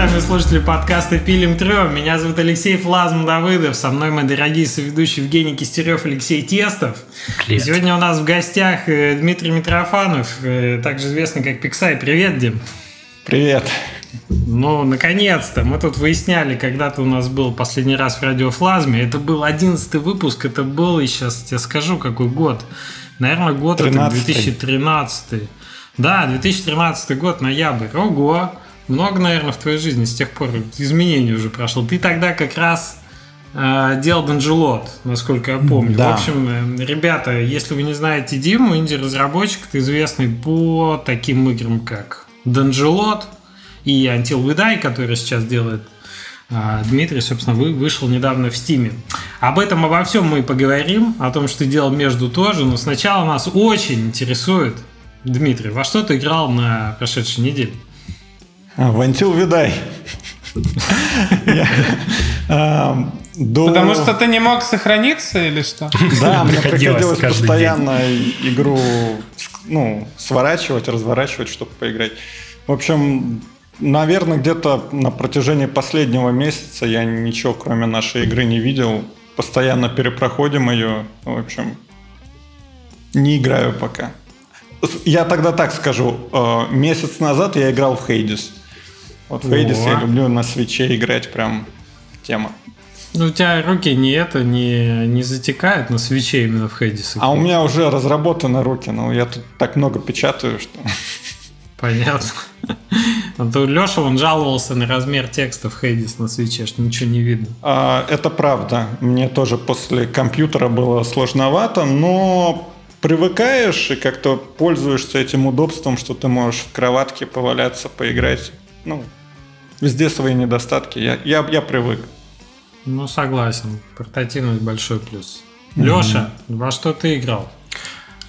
уважаемые слушатели подкаста «Пилим трем». Меня зовут Алексей Флазм Давыдов. Со мной мой дорогие соведущие Евгений Кистерев, Алексей Тестов. Привет. Сегодня у нас в гостях э, Дмитрий Митрофанов, э, также известный как Пиксай. Привет, Дим. Привет. Ну, наконец-то. Мы тут выясняли, когда-то у нас был последний раз в радиофлазме. Это был одиннадцатый выпуск. Это был, и сейчас я скажу, какой год. Наверное, год 13 это 2013. Да, 2013 год, ноябрь. Ого! Много, наверное, в твоей жизни с тех пор изменений уже прошло. Ты тогда как раз э, делал Данжелот, насколько я помню. Да. В общем, э, ребята, если вы не знаете Диму, инди-разработчик, известный по таким играм, как Данжелот и Until We Die, который сейчас делает э, Дмитрий, собственно, вы, вышел недавно в Стиме. Об этом, обо всем мы поговорим, о том, что ты делал между тоже, но сначала нас очень интересует, Дмитрий, во что ты играл на прошедшей неделе? А, Вантил Видай. Потому что ты не мог сохраниться или что? Да, мне приходилось постоянно игру ну, сворачивать, разворачивать, чтобы поиграть. В общем, наверное, где-то на протяжении последнего месяца я ничего, кроме нашей игры, не видел. Постоянно перепроходим ее. В общем, не играю пока. Я тогда так скажу. Э, месяц назад я играл в Хейдис. Вот в Hades я люблю на свече играть, прям тема. Ну, у тебя руки не это, не, не затекают на свече именно в Hades. А у меня уже разработаны руки, но я тут так много печатаю, что... Понятно. А то Леша, он жаловался на размер текста в Hades на свече, что ничего не видно. А, это правда. Мне тоже после компьютера было сложновато, но привыкаешь и как-то пользуешься этим удобством, что ты можешь в кроватке поваляться, поиграть. Ну, Везде свои недостатки. Я, я, я привык. Ну, согласен. Портативность большой плюс. Mm-hmm. Леша, во что ты играл?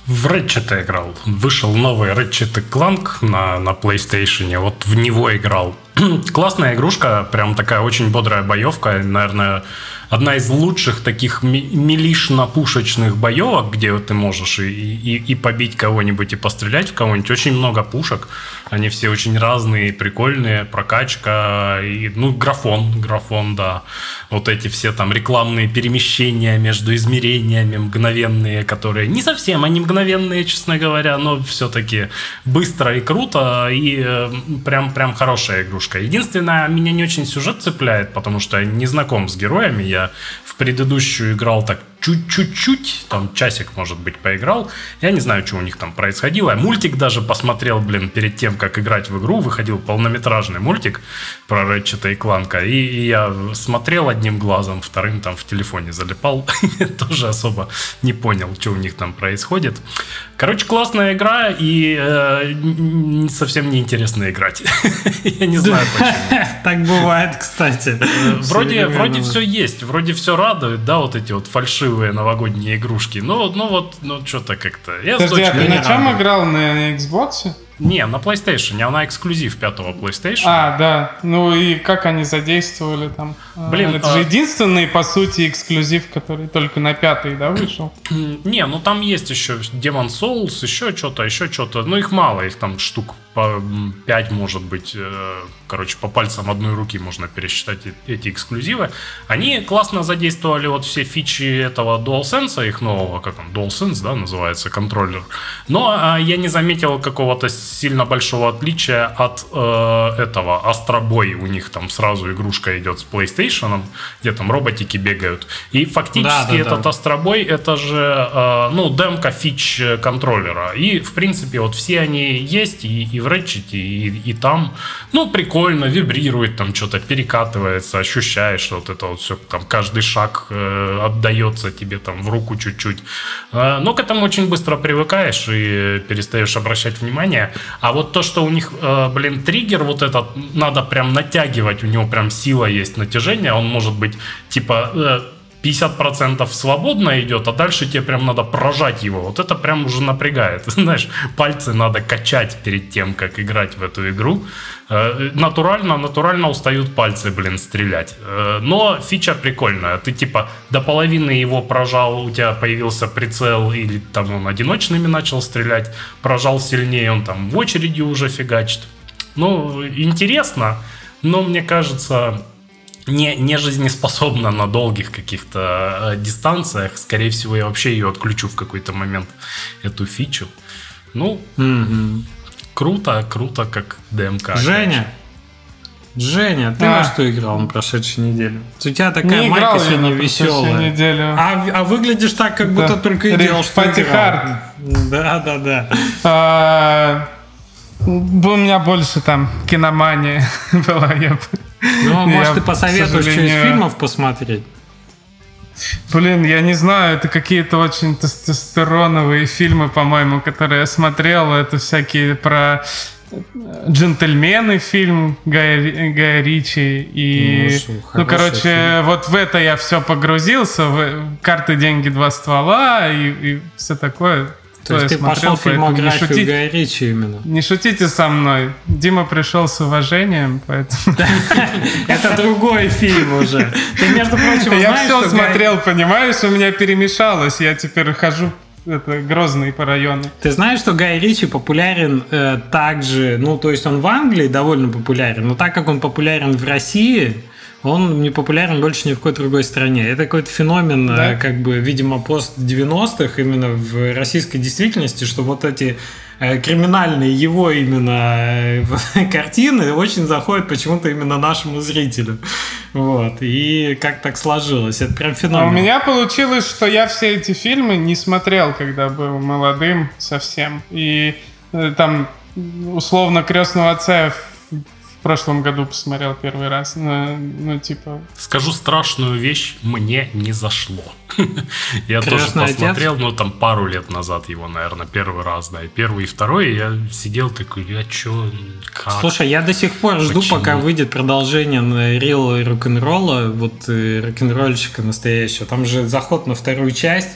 В Ratchet играл. Вышел новый Ratchet Clank на, на PlayStation. Вот в него играл. Классная игрушка, прям такая очень бодрая боевка. Наверное, одна из лучших таких милишно-пушечных боевок, где ты можешь и, и, и побить кого-нибудь, и пострелять в кого-нибудь. Очень много пушек. Они все очень разные, прикольные. Прокачка и, ну, графон. Графон, да. Вот эти все там рекламные перемещения между измерениями мгновенные, которые не совсем они мгновенные, честно говоря, но все-таки быстро и круто. И э, прям, прям хорошая игрушка. Единственное, меня не очень сюжет цепляет, потому что я не знаком с героями. Я в предыдущую играл так чуть-чуть, там часик, может быть, поиграл. Я не знаю, что у них там происходило. Мультик даже посмотрел, блин, перед тем, как играть в игру. Выходил полнометражный мультик про Рэтчета и Кланка. И, и я смотрел одним глазом, вторым там в телефоне залипал. Тоже особо не понял, что у них там происходит. Короче, классная игра и э, совсем неинтересно играть. Я не знаю почему. Так бывает, кстати. Вроде, вроде все есть, вроде все радует, да, вот эти вот фальшивые новогодние игрушки. Но, ну вот, ну что-то как-то. Подожди, а ты на чем играл? На Xbox? Не, на PlayStation, она эксклюзив пятого PlayStation. А, да. Ну и как они задействовали там? Блин, это а... же единственный, по сути, эксклюзив, который только на пятый, да, вышел? Не, ну там есть еще Demon Souls, еще что-то, еще что-то. Ну их мало, их там штук по 5, может быть, э, короче, по пальцам одной руки можно пересчитать эти эксклюзивы. Они классно задействовали вот все фичи этого DualSense, их нового, как он, DualSense, да, называется, контроллер. Но а, я не заметил какого-то сильно большого отличия от э, этого Astro Boy. У них там сразу игрушка идет с PlayStation, где там роботики бегают. И фактически да, да, этот да. Boy это же, э, ну, демка фич контроллера. И, в принципе, вот все они есть, и, и в Ratchet, и, и там. Ну, прикольно, вибрирует, там что-то перекатывается, ощущаешь, что вот это вот все, там каждый шаг э, отдается тебе там в руку чуть-чуть. Э, но к этому очень быстро привыкаешь и перестаешь обращать внимание. А вот то, что у них, э, блин, триггер вот этот, надо прям натягивать, у него прям сила есть натяжение, он может быть типа э, 50% свободно идет, а дальше тебе прям надо прожать его. Вот это прям уже напрягает. Знаешь, пальцы надо качать перед тем, как играть в эту игру. Э, натурально, натурально устают пальцы, блин, стрелять. Э, но фича прикольная. Ты типа до половины его прожал, у тебя появился прицел, или там он одиночными начал стрелять, прожал сильнее, он там в очереди уже фигачит. Ну, интересно. но мне кажется, не, не жизнеспособна на долгих каких-то э, дистанциях. Скорее всего, я вообще ее отключу в какой-то момент, эту фичу. Ну, mm-hmm. круто, круто, как ДМК. Женя, Женя, ты а. во что играл на прошедшей неделе? У тебя такая не майка сегодня веселая. Неделю. А, а выглядишь так, как будто да. только и делал, что играл. Да, да, да. А, у меня больше там киномания была. Я, ну, может, ты посоветуешь что из фильмов посмотреть? Блин, я не знаю, это какие-то очень тестостероновые фильмы, по-моему, которые я смотрел. Это всякие про джентльмены фильм Гая, Гая Ричи и ну, ну короче фильм. вот в это я все погрузился в карты деньги два ствола и, и все такое то есть ты смотрел, пошел фильмографию не шутите, Гая Ричи именно. Не шутите со мной. Дима пришел с уважением, поэтому... Это другой фильм уже. Ты, между прочим, Я все смотрел, понимаешь, у меня перемешалось. Я теперь хожу это грозные по району. Ты знаешь, что Гай Ричи популярен э, также, ну, то есть он в Англии довольно популярен, но так как он популярен в России, он не популярен больше ни в какой другой стране. Это какой-то феномен, да? Э, как бы, видимо, пост 90-х именно в российской действительности, что вот эти э, криминальные его именно э, картины очень заходят почему-то именно нашему зрителю. Вот. И как так сложилось? Это прям феномен. А у меня получилось, что я все эти фильмы не смотрел, когда был молодым совсем. И там условно крестного отца в прошлом году посмотрел первый раз. Ну, ну типа... Скажу страшную вещь, мне не зашло. Я тоже посмотрел, ну, там пару лет назад его, наверное, первый раз, да, и первый, и второй, я сидел такой, я чё, как? Слушай, я до сих пор жду, пока выйдет продолжение The Real RocknRolla, вот э, рок-н-ролльщика настоящего. Там же заход на вторую часть,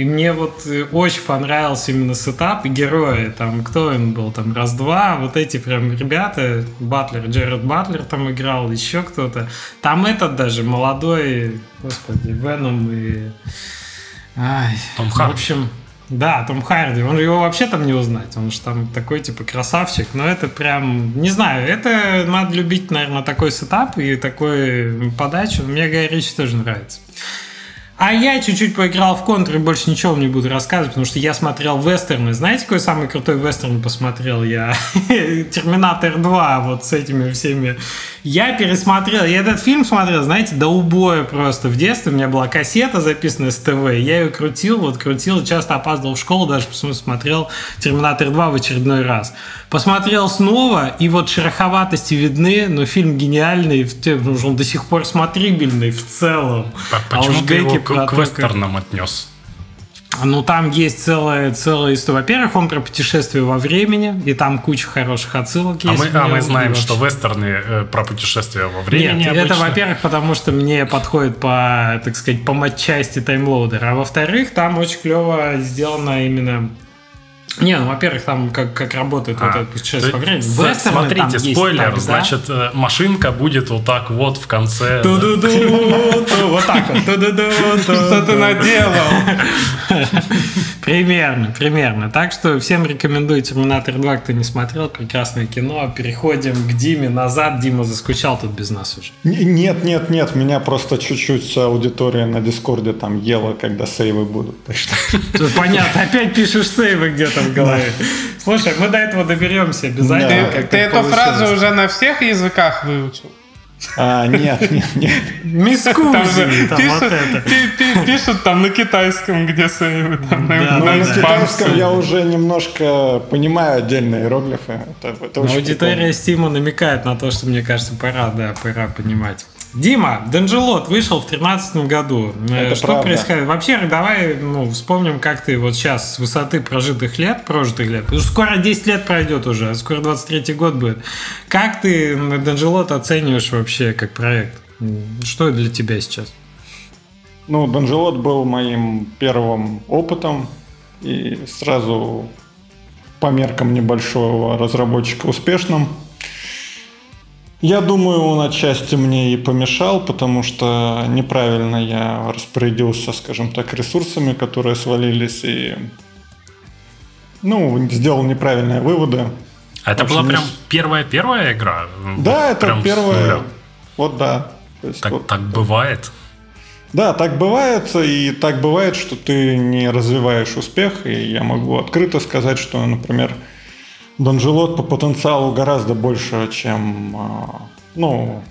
и мне вот э, очень понравился именно setup и герои. Там, кто он был? Там раз-два. Вот эти прям ребята. Батлер, Джерард Батлер там играл, еще кто-то. Там этот даже молодой, господи, Веном и... Ай, Том Харди. В общем, да, Том Харди. Он его вообще там не узнать. Он же там такой, типа, красавчик. Но это прям, не знаю, это надо любить, наверное, такой setup и такой подачу. Мне Гай Ричи тоже нравится. А я чуть-чуть поиграл в контр и больше ничего не буду рассказывать, потому что я смотрел вестерны. Знаете, какой самый крутой вестерн посмотрел я? Терминатор 2, вот с этими всеми. Я пересмотрел, я этот фильм смотрел, знаете, до убоя просто. В детстве у меня была кассета записанная с ТВ, я ее крутил, вот крутил, часто опаздывал в школу, даже посмотрел Терминатор 2 в очередной раз. Посмотрел снова, и вот шероховатости видны, но фильм гениальный, потому что он до сих пор смотрибельный в целом. А почему ты его к, к вестернам отнес? Ну, там есть целая, целая история. Во-первых, он про путешествие во времени, и там куча хороших отсылок а есть. Мы, а мы знаем, что вестерны э, про путешествие во времени Нет, обычно. это, во-первых, потому что мне подходит по, так сказать, по матчасти таймлоудера. А во-вторых, там очень клево сделано именно не, ну, во-первых, там как, как работает а, вот это путешествие по времени. Смотрите, спойлер, так, значит, да? машинка будет вот так вот в конце. Вот так вот. Что ты наделал? Примерно, примерно. Так что всем рекомендую Терминатор 2, кто не смотрел, прекрасное кино. Переходим к Диме назад. Дима заскучал тут без нас уже. Нет, нет, нет, меня просто чуть-чуть аудитория на Дискорде там ела, когда сейвы будут. Понятно, опять пишешь сейвы где-то в голове. Слушай, мы до этого доберемся обязательно. Ты, ты эту фразу уже на всех языках выучил? А, нет, нет, нет. Мискузи, там, же там пишут, вот это. пишут там на китайском, где. Там, да, на, ну, на, на китайском я уже немножко понимаю отдельные иероглифы. Это, это Но аудитория Стима намекает на то, что, мне кажется, пора, да, пора понимать. Дима, Данжелот вышел в 2013 году. Это что правда. происходит? Вообще, давай ну, вспомним, как ты вот сейчас с высоты прожитых лет, прожитых лет, потому что скоро 10 лет пройдет уже, а скоро 23 год будет. Как ты Данжелот оцениваешь вообще как проект? Что для тебя сейчас? Ну, Данжелот был моим первым опытом и сразу по меркам небольшого разработчика успешным. Я думаю, он отчасти мне и помешал, потому что неправильно я распорядился, скажем так, ресурсами, которые свалились, и ну, сделал неправильные выводы. А это была прям первая-первая игра? Да, это прям первая. Вот да. есть, так, вот, так бывает? Да, так бывает, и так бывает, что ты не развиваешь успех, и я могу открыто сказать, что, например, Донжелот по потенциалу гораздо больше, чем а, ну,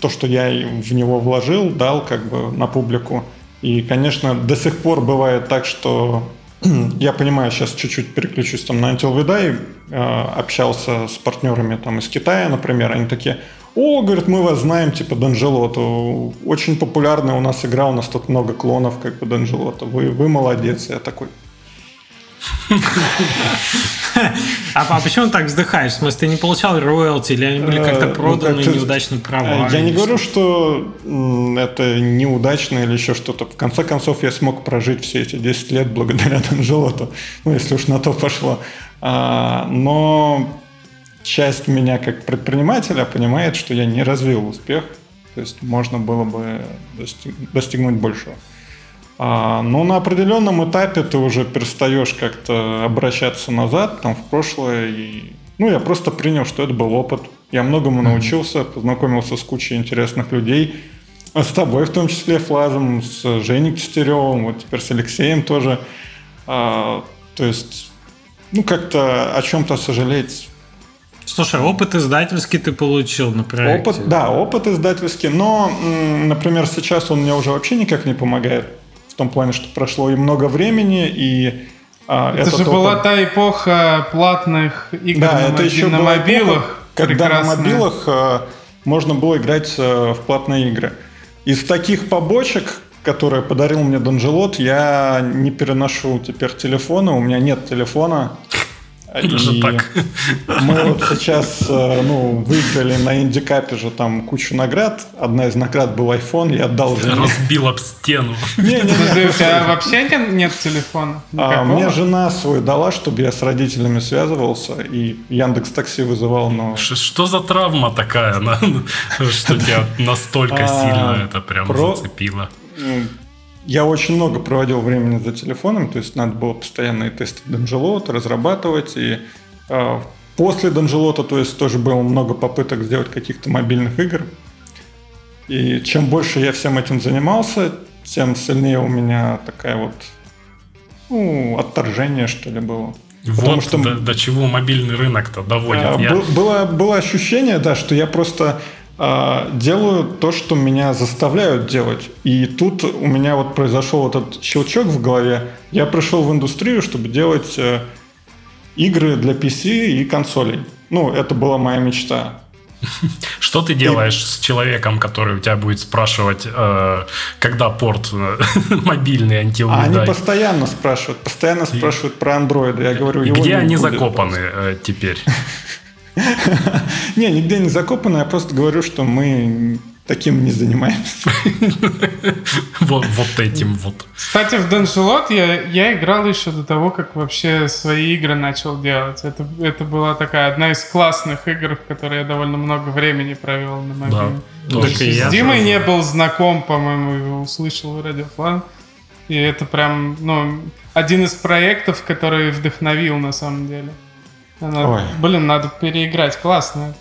то, что я в него вложил, дал как бы на публику. И, конечно, до сих пор бывает так, что я понимаю, сейчас чуть-чуть переключусь там на Until We Die, э, общался с партнерами там из Китая, например, они такие, о, говорит, мы вас знаем, типа Данжелота, очень популярная у нас игра, у нас тут много клонов, как бы Данжелота, вы, вы молодец, я такой, а, а почему так вздыхаешь? В смысле, ты не получал роялти или они были как-то э, ну, проданы неудачно права? Я не говорю, что это неудачно или еще что-то. В конце концов, я смог прожить все эти 10 лет благодаря Данжелоту, ну, если уж на то пошло. А, но часть меня как предпринимателя понимает, что я не развил успех, то есть можно было бы достигнуть большего. А, но на определенном этапе ты уже перестаешь как-то обращаться назад, там, в прошлое. И... Ну, я просто принял, что это был опыт. Я многому научился, познакомился с кучей интересных людей. А с тобой в том числе, Флазом, с Женей Кистеревым, вот теперь с Алексеем тоже. А, то есть, ну, как-то о чем-то сожалеть Слушай, опыт издательский ты получил на проекте. Опыт, да, опыт издательский, но, например, сейчас он мне уже вообще никак не помогает в том плане, что прошло и много времени, и а, это же опыт... была та эпоха платных игр да, на, это еще на мобилах. Эпоха, когда на мобилах а, можно было играть а, в платные игры. Из таких побочек, которые подарил мне Донжелот, я не переношу теперь телефона, у меня нет телефона. Даже так. Мы вот сейчас э, ну, выиграли на индикапе же там кучу наград. Одна из наград был iPhone, я отдал жене. Разбил об стену. Не, не, не, у тебя вообще нет телефона? А, мне жена свой дала, чтобы я с родителями связывался и Яндекс Такси вызывал. Но... Что за травма такая, что тебя настолько а, сильно это прям зацепило? Я очень много проводил времени за телефоном, то есть надо было постоянно и тесты Данжелота разрабатывать, и э, после Данжелота, то есть тоже было много попыток сделать каких-то мобильных игр. И чем больше я всем этим занимался, тем сильнее у меня такая вот ну, отторжение, что ли, было. Вот Потому что до, до чего мобильный рынок-то доводит. А, я... было, было ощущение, да, что я просто делаю то, что меня заставляют делать. И тут у меня вот произошел этот щелчок в голове. Я пришел в индустрию, чтобы делать э, игры для PC и консолей. Ну, это была моя мечта. Что ты делаешь и... с человеком, который у тебя будет спрашивать, э, когда порт э, мобильный антилудай? Они постоянно спрашивают, постоянно спрашивают и... про андроиды. Я говорю, и где они закопаны э, теперь? Не, нигде не закопано, я просто говорю, что мы таким не занимаемся. Вот, вот этим вот. Кстати, в Данжелот я, я играл еще до того, как вообще свои игры начал делать. Это, это была такая одна из классных игр, в которой я довольно много времени провел на мобиле. Да, с Димой не был знаком, по-моему, услышал в радиофлан. И это прям, ну, один из проектов, который вдохновил на самом деле. Она, Ой. Блин, надо переиграть. Классно.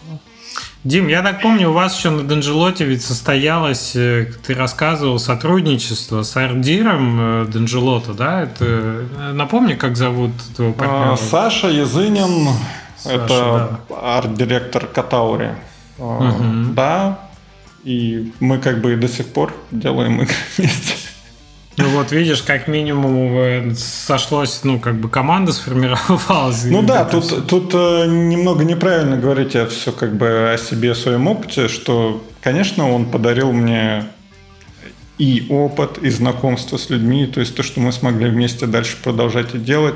Дим, я так помню, у вас еще на Данжелоте ведь состоялось, э, ты рассказывал, сотрудничество с ардиром э, Данжелота, да? Это, э, напомни, как зовут твоего а, партнера? Саша Язынин, Саша, это да. арт-директор Катаури. Угу. Да, и мы как бы до сих пор делаем игры вместе. Ну вот видишь, как минимум э, сошлось, ну как бы команда сформировалась. Ну да, тут, тут э, немного неправильно говорить я все как бы о себе, о своем опыте, что, конечно, он подарил мне и опыт, и знакомство с людьми, то есть то, что мы смогли вместе дальше продолжать и делать.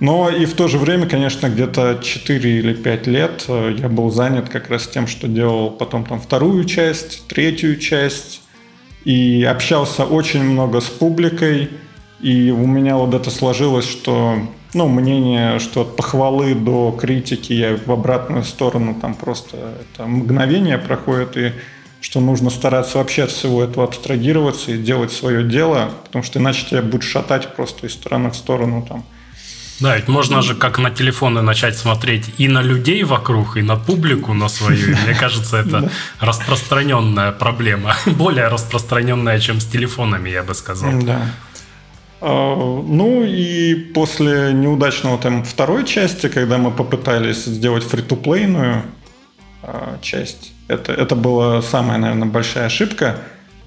Но и в то же время, конечно, где-то 4 или 5 лет э, я был занят как раз тем, что делал потом там вторую часть, третью часть, и общался очень много с публикой, и у меня вот это сложилось, что ну, мнение, что от похвалы до критики я в обратную сторону там просто это мгновение проходит, и что нужно стараться вообще от всего этого абстрагироваться и делать свое дело, потому что иначе тебя будет шатать просто из стороны в сторону там. Да, ведь можно же как на телефоны начать смотреть и на людей вокруг, и на публику на свою. Мне кажется, это распространенная проблема. Более распространенная, чем с телефонами, я бы сказал. Да. А, ну и после неудачного там второй части, когда мы попытались сделать фри-то-плейную а, часть, это, это была самая, наверное, большая ошибка,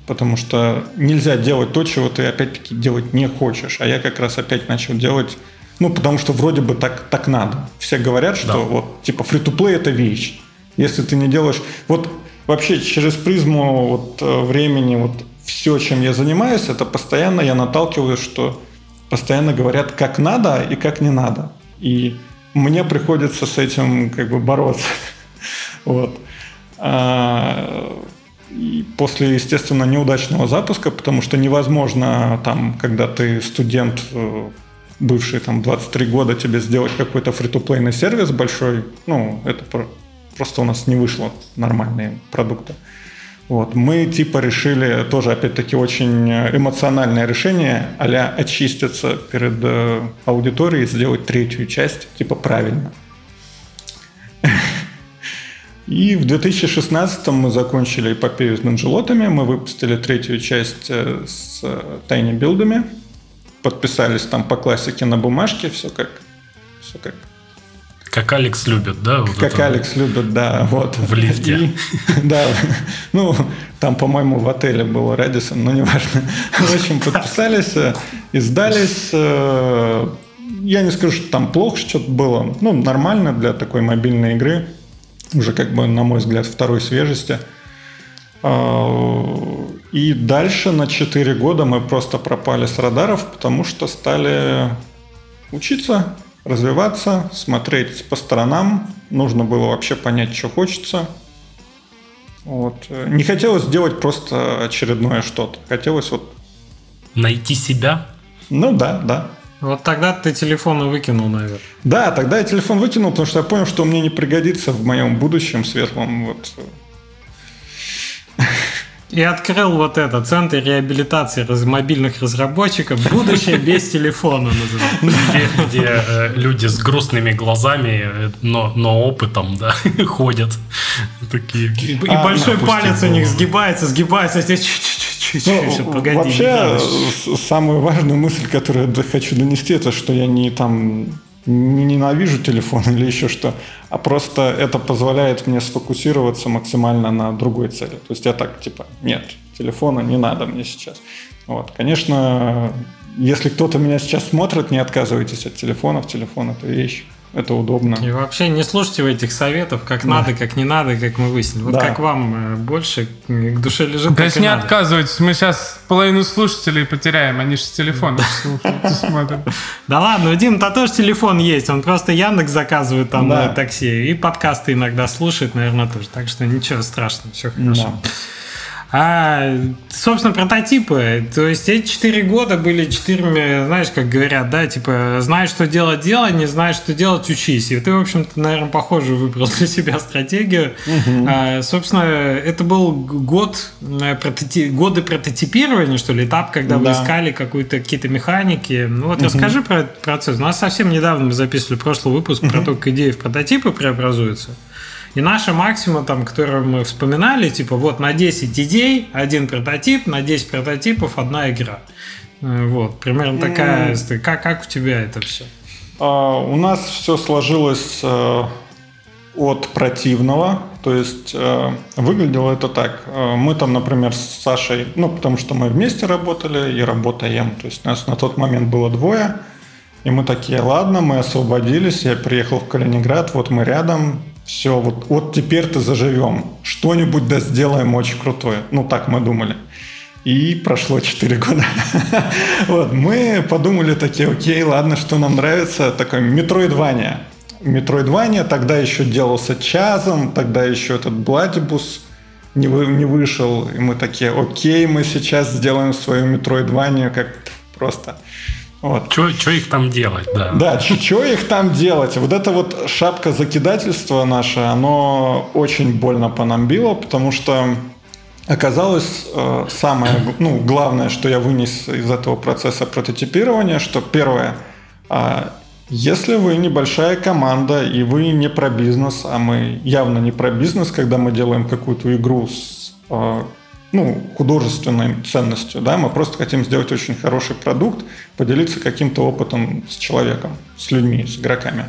потому что нельзя делать то, чего ты опять-таки делать не хочешь. А я как раз опять начал делать ну, потому что вроде бы так, так надо. Все говорят, что да. вот, типа, фри-то-плей – это вещь. Если ты не делаешь... Вот вообще через призму вот, э, времени вот все, чем я занимаюсь, это постоянно я наталкиваюсь, что постоянно говорят, как надо и как не надо. И мне приходится с этим как бы бороться. вот. А, и после, естественно, неудачного запуска, потому что невозможно там, когда ты студент, э, бывший там 23 года, тебе сделать какой-то фри-то-плейный сервис большой, ну, это просто у нас не вышло нормальные продукты. Вот. Мы типа решили тоже, опять-таки, очень эмоциональное решение, а очиститься перед э, аудиторией, сделать третью часть, типа правильно. И в 2016 мы закончили эпопею с нанжелотами, мы выпустили третью часть э, с тайни билдами, подписались там по классике на бумажке, все как, все как как Алекс любит, да? Вот как это Алекс любит, да, вот. В лифте. И, да, ну, там, по-моему, в отеле был Радисон, но неважно. В общем, подписались, издались. Э, я не скажу, что там плохо что-то было. Ну, нормально для такой мобильной игры. Уже, как бы, на мой взгляд, второй свежести. И дальше на 4 года мы просто пропали с радаров, потому что стали учиться, развиваться, смотреть по сторонам. Нужно было вообще понять, что хочется. Вот. Не хотелось сделать просто очередное что-то. Хотелось вот... Найти себя? Ну да, да. Вот тогда ты телефон и выкинул, наверное. Да, тогда я телефон выкинул, потому что я понял, что он мне не пригодится в моем будущем светлом. Вот. И открыл вот это, Центр реабилитации мобильных разработчиков. Будущее без телефона называется. Где, где э, люди с грустными глазами, э, но, но опытом, да, ходят. Такие. И, а, большой палец у них сгибается, сгибается. Ну, погоди, вообще, самую важную мысль, которую я хочу донести, это что я не там не ненавижу телефон или еще что, а просто это позволяет мне сфокусироваться максимально на другой цели. То есть я так, типа, нет, телефона не надо мне сейчас. Вот. Конечно, если кто-то меня сейчас смотрит, не отказывайтесь от телефонов. Телефон – это вещь это удобно. И вообще не слушайте этих советов, как да. надо, как не надо, как мы выяснили. Вот да. как вам э, больше к душе лежит. То есть не надо. отказывайтесь, мы сейчас половину слушателей потеряем, они же с телефона смотрят. Да ладно, у Димы-то тоже телефон есть, он просто Яндекс заказывает там на такси, и подкасты иногда слушает, наверное, тоже. Так что ничего страшного, все хорошо. А, собственно, прототипы. То есть эти четыре года были четырьмя, знаешь, как говорят, да, типа, знаешь, что делать, делай, не знаешь, что делать, учись. И ты, в общем-то, наверное, похоже выбрал для себя стратегию. Угу. А, собственно, это был год, э, прототип, годы прототипирования, что ли, этап, когда да. вы искали какую-то, какие-то механики. Ну вот угу. расскажи про этот процесс. У нас совсем недавно мы записывали прошлый выпуск угу. про то, как идеи в прототипы преобразуются. И наша максима, там, которую мы вспоминали, типа вот на 10 идей один прототип, на 10 прототипов одна игра. Э, вот, примерно такая. Mm. Как, как у тебя это все? А, у нас все сложилось э, от противного. То есть э, выглядело это так. Э, мы там, например, с Сашей, ну, потому что мы вместе работали и работаем. То есть нас на тот момент было двое. И мы такие, ладно, мы освободились, я приехал в Калининград, вот мы рядом, все, вот, вот теперь-то заживем. Что-нибудь да сделаем очень крутое. Ну, так мы думали. И прошло 4 года. вот, мы подумали такие, окей, ладно, что нам нравится, такое метроидвания. Метроидвания тогда еще делался чазом, тогда еще этот Бладибус не, вы, не вышел. И мы такие, окей, мы сейчас сделаем свою метроидванию как просто вот. Что их там делать, да. Да, что их там делать? Вот эта вот шапка закидательства наша, оно очень больно по нам било, потому что оказалось э, самое, ну, главное, что я вынес из этого процесса прототипирования, что первое, э, Если вы небольшая команда и вы не про бизнес, а мы явно не про бизнес, когда мы делаем какую-то игру с э, ну, художественной ценностью, да, мы просто хотим сделать очень хороший продукт, поделиться каким-то опытом с человеком, с людьми, с игроками,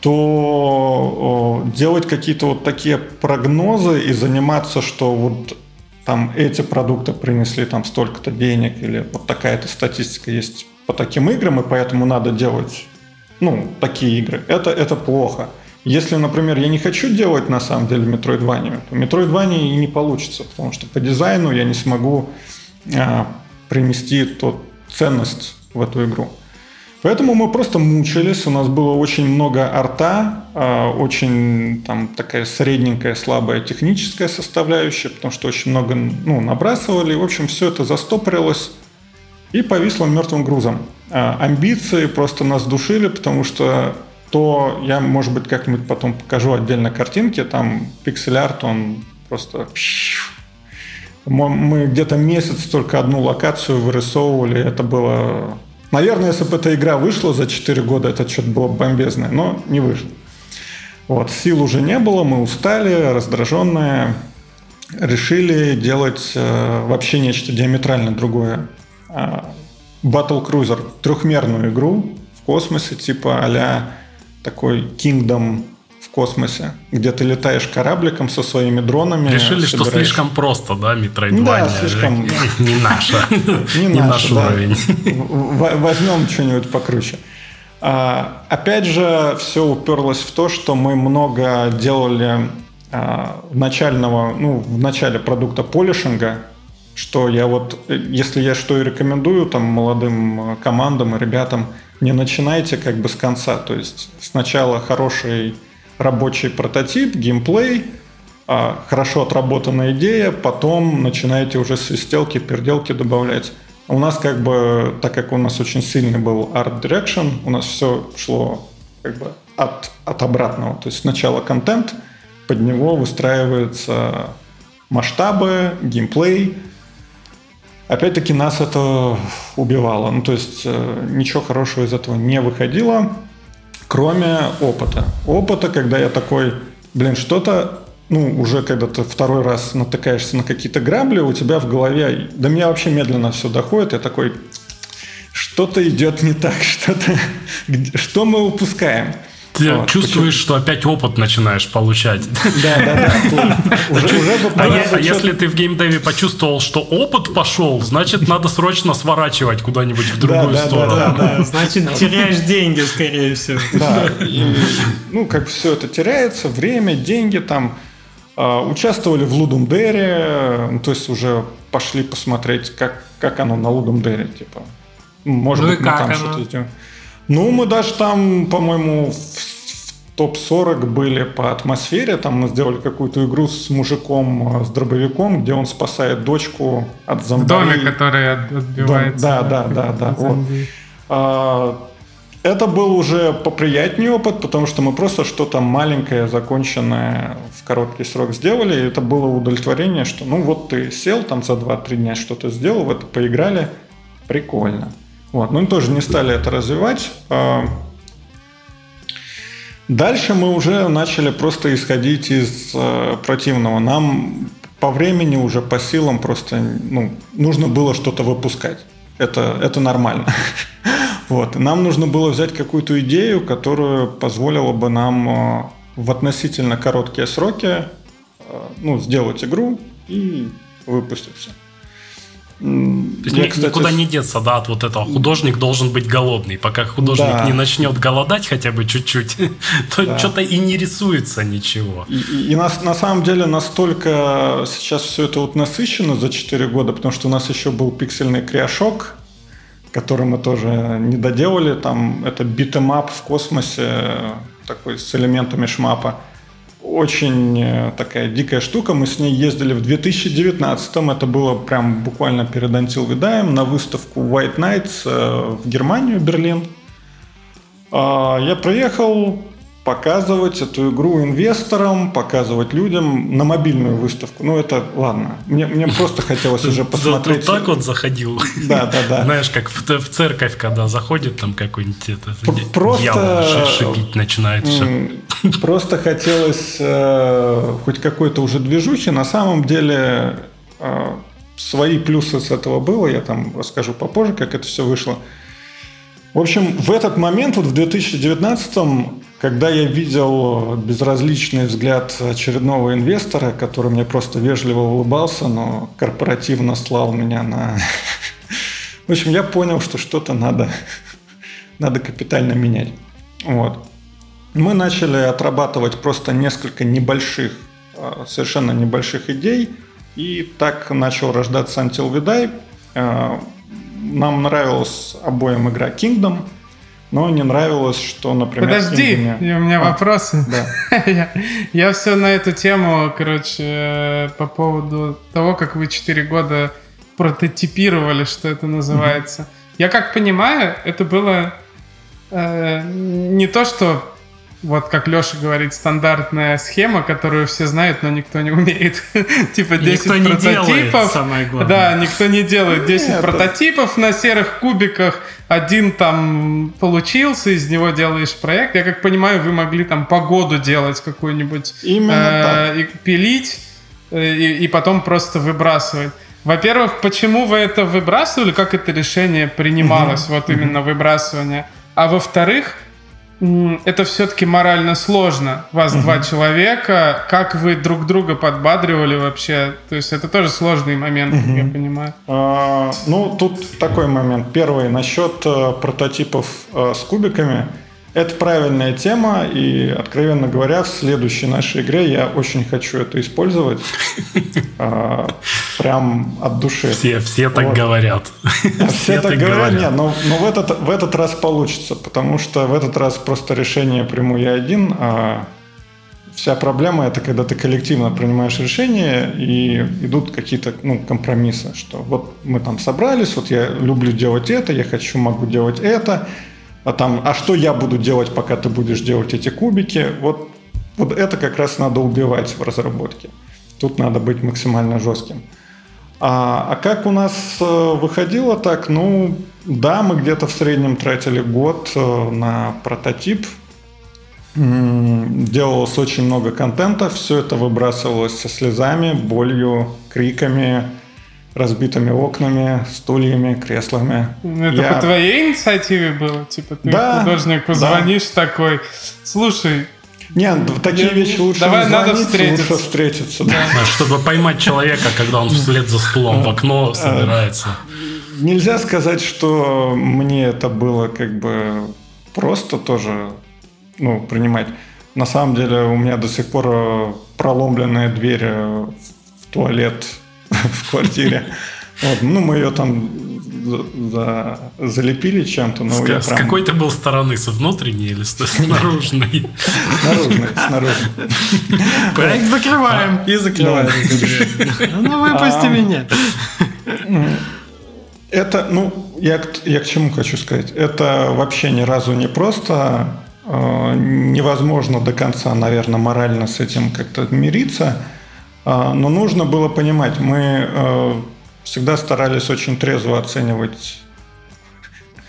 то делать какие-то вот такие прогнозы и заниматься, что вот там эти продукты принесли там столько-то денег или вот такая-то статистика есть по таким играм, и поэтому надо делать ну, такие игры. Это, это плохо. Если, например, я не хочу делать на самом деле Metroidvania, то Metroidvania и не получится, потому что по дизайну я не смогу а, принести тот ценность в эту игру. Поэтому мы просто мучились, у нас было очень много арта, а, очень там такая средненькая, слабая техническая составляющая, потому что очень много ну, набрасывали. В общем, все это застопорилось и повисло мертвым грузом. А, амбиции просто нас душили, потому что то я, может быть, как-нибудь потом покажу отдельно картинки, там пиксель-арт, он просто... Мы где-то месяц только одну локацию вырисовывали, это было... Наверное, если бы эта игра вышла за 4 года, это что-то было бомбезное, но не вышло. Вот, сил уже не было, мы устали, раздраженные, решили делать э, вообще нечто диаметрально другое. А, Battle Cruiser, трехмерную игру в космосе, типа а такой Kingdom в космосе, где ты летаешь корабликом со своими дронами. Решили, собираешь... что слишком просто, да, Metroidvania? Да, слишком... Не наша. Не наш уровень. Возьмем что-нибудь покруче. А, опять же, все уперлось в то, что мы много делали а, начального, ну, в начале продукта полишинга, что я вот, если я что и рекомендую там молодым командам и ребятам, не начинайте как бы с конца. То есть сначала хороший рабочий прототип, геймплей, а, хорошо отработанная идея, потом начинаете уже свистелки, переделки добавлять. У нас как бы, так как у нас очень сильный был Art Direction, у нас все шло как бы от, от обратного. То есть сначала контент, под него выстраиваются масштабы, геймплей, Опять-таки нас это убивало. Ну, то есть э, ничего хорошего из этого не выходило, кроме опыта. Опыта, когда я такой, блин, что-то ну, уже когда ты второй раз натыкаешься на какие-то грабли, у тебя в голове, да мне вообще медленно все доходит, я такой, что-то идет не так, что-то, что мы упускаем. Ты вот, чувствуешь, почему? что опять опыт начинаешь получать. Да, да, да. А если ты в геймдеве почувствовал, что опыт пошел, значит, надо срочно сворачивать куда-нибудь в другую сторону. Значит, теряешь деньги, скорее всего. Да. Ну, как все это теряется, время, деньги там. А, участвовали в Лудум Дере, ну, то есть уже пошли посмотреть, как, как оно на Лудум Дере, типа. Может ну быть, мы там что-то сделаем. Ну, мы даже там, по-моему, в топ-40 были по атмосфере. Там мы сделали какую-то игру с мужиком, э, с дробовиком, где он спасает дочку от зомби. В доме, который отбивается. Да, да, да, да. Вот. А, это был уже поприятнее опыт, потому что мы просто что-то маленькое, законченное в короткий срок сделали. И это было удовлетворение, что ну вот ты сел там за 2-3 дня что-то сделал, в это поиграли, прикольно. Вот. Но мы тоже не стали это развивать. А, дальше мы уже начали просто исходить из э, противного. Нам по времени уже по силам просто ну, нужно было что-то выпускать. Это, это нормально. Вот. Нам нужно было взять какую-то идею, которая позволила бы нам э, в относительно короткие сроки э, ну, сделать игру и выпустить все. То есть я, кстати, никуда не деться, да, от вот этого. Художник должен быть голодный. Пока художник да. не начнет голодать хотя бы чуть-чуть, то да. что-то и не рисуется ничего. И, и, и на, на самом деле настолько сейчас все это вот насыщено за 4 года, потому что у нас еще был пиксельный Cryoshock, который мы тоже не доделали. Там это beat 'em up в космосе, такой с элементами shmup а очень э, такая дикая штука. Мы с ней ездили в 2019-м. Это было прям буквально перед Die, на выставку White Nights э, в Германию, Берлин. А, я приехал, показывать эту игру инвесторам, показывать людям на мобильную выставку. Ну, это ладно. Мне, мне просто хотелось уже посмотреть. так вот заходил. Да, да, да. Знаешь, как в, церковь, когда заходит там какой-нибудь это, просто, дьявол шипить начинает все. Просто хотелось э, хоть какой-то уже движухи. На самом деле э, свои плюсы с этого было. Я там расскажу попозже, как это все вышло. В общем, в этот момент, вот в 2019 когда я видел безразличный взгляд очередного инвестора, который мне просто вежливо улыбался, но корпоративно слал меня на... В общем, я понял, что что-то надо, надо капитально менять. Вот. Мы начали отрабатывать просто несколько небольших, а, совершенно небольших идей, и так начал рождаться Until We Die. А, нам нравилась обоим игра Kingdom – но не нравилось, что, например... Подожди, Kingdom... у меня а, вопросы. Да. я, я все на эту тему, короче, по поводу того, как вы 4 года прототипировали, что это называется. Я как понимаю, это было э, не то, что вот как Леша говорит, стандартная схема, которую все знают, но никто не умеет. типа 10 никто прототипов. Не делает, самое главное. Да, никто не делает 10 Нет, прототипов на серых кубиках. Один там получился, из него делаешь проект. Я как понимаю, вы могли там погоду делать какую-нибудь. Именно э, И пилить, э, и, и потом просто выбрасывать. Во-первых, почему вы это выбрасывали? Как это решение принималось? Вот именно выбрасывание. А во-вторых, это все-таки морально сложно. Вас угу. два человека. Как вы друг друга подбадривали вообще? То есть это тоже сложный момент, угу. я понимаю. А, ну, тут такой момент. Первый, насчет э, прототипов э, с кубиками. Это правильная тема, и, откровенно говоря, в следующей нашей игре я очень хочу это использовать. А, прям от души. Все, все так говорят. Все, все так говорят. Нет, но, но в, этот, в этот раз получится, потому что в этот раз просто решение приму я один, а вся проблема это когда ты коллективно принимаешь решение и идут какие-то ну, компромиссы, что вот мы там собрались, вот я люблю делать это, я хочу, могу делать это, а там, а что я буду делать, пока ты будешь делать эти кубики? Вот, вот это как раз надо убивать в разработке. Тут надо быть максимально жестким. А, а как у нас э, выходило так? Ну, да, мы где-то в среднем тратили год э, на прототип. Делалось очень много контента, все это выбрасывалось со слезами, болью, криками, разбитыми окнами, стульями, креслами. Ну, это Я... по твоей инициативе было? Типа ты да, художнику звонишь да. такой, слушай, нет, такие я... вещи лучше Давай не надо встретиться. лучше встретиться. Да. Да, чтобы поймать человека, когда он вслед за стулом в окно собирается. Нельзя сказать, что мне это было как бы просто тоже ну, принимать. На самом деле у меня до сих пор проломленная дверь в туалет в квартире. Вот, ну, мы ее там за, залепили чем-то. Но с, прям... с какой то был стороны? С внутренней или с наружной? Наружной, снаружи. Проект закрываем. И закрываем. Ну, выпусти а, меня. Это, ну, я, я к чему хочу сказать. Это вообще ни разу не просто. А, невозможно до конца, наверное, морально с этим как-то мириться. А, но нужно было понимать, мы э, всегда старались очень трезво оценивать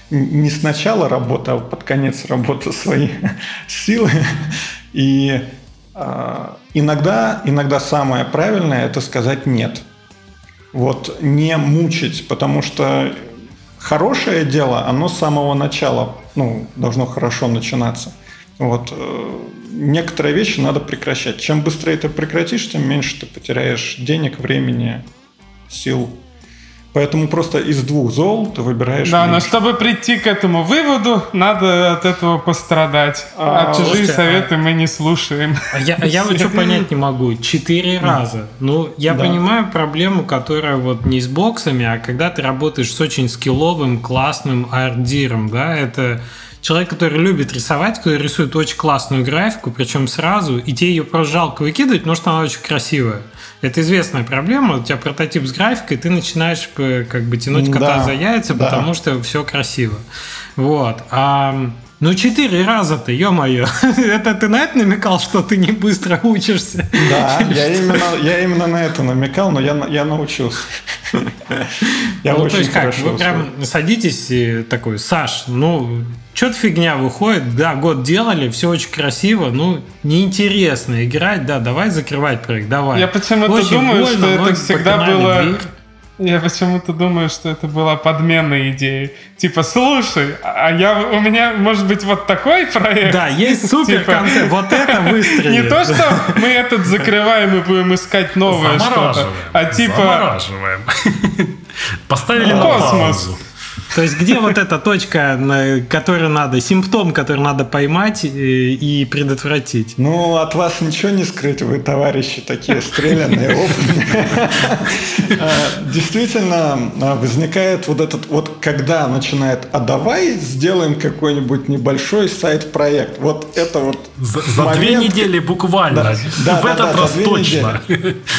не сначала работы, а под конец работы свои силы. И а, иногда, иногда самое правильное это сказать нет. Вот не мучить, потому что хорошее дело, оно с самого начала ну, должно хорошо начинаться. Вот. Некоторые вещи надо прекращать. Чем быстрее ты прекратишь, тем меньше ты потеряешь денег, времени, сил. Поэтому просто из двух зол ты выбираешь. Да, меньше. но чтобы прийти к этому выводу, надо от этого пострадать. А, а чужие слушайте, советы а... мы не слушаем. А я, а я вот что понять не могу. Четыре раза. Ну, я да. понимаю проблему, которая вот не с боксами, а когда ты работаешь с очень скилловым, классным ардиром, да, это человек, который любит рисовать, который рисует очень классную графику, причем сразу, и тебе ее просто жалко выкидывать, потому что она очень красивая. Это известная проблема. У тебя прототип с графикой, ты начинаешь как бы тянуть кота да, за яйца, да. потому что все красиво. Вот. А Ну, четыре раза-то, ё-моё. Это ты на это намекал, что ты не быстро учишься? Да, я именно, я именно на это намекал, но я, я научился. Я ну, очень то есть как, вы прям садитесь и такой, Саш, ну, что-то фигня выходит, да, год делали, все очень красиво, ну, неинтересно играть, да, давай закрывать проект, давай. Я почему-то думаю, больно, что это всегда было... Дверь. Я почему-то думаю, что это была подменная идея. Типа, слушай, а я, у меня может быть вот такой проект. Да, есть супер типа, концепт. Вот это выстрелит. Не то, что мы этот закрываем и будем искать новое что-то, а типа... Замораживаем. Поставили на паузу. То есть где вот эта точка, которую надо, симптом, который надо поймать и предотвратить? Ну, от вас ничего не скрыть, вы, товарищи, такие стрелянные, опытные. А, действительно, а, возникает вот этот, вот когда начинает, а давай сделаем какой-нибудь небольшой сайт-проект. Вот это вот За, две недели буквально. В этот раз точно.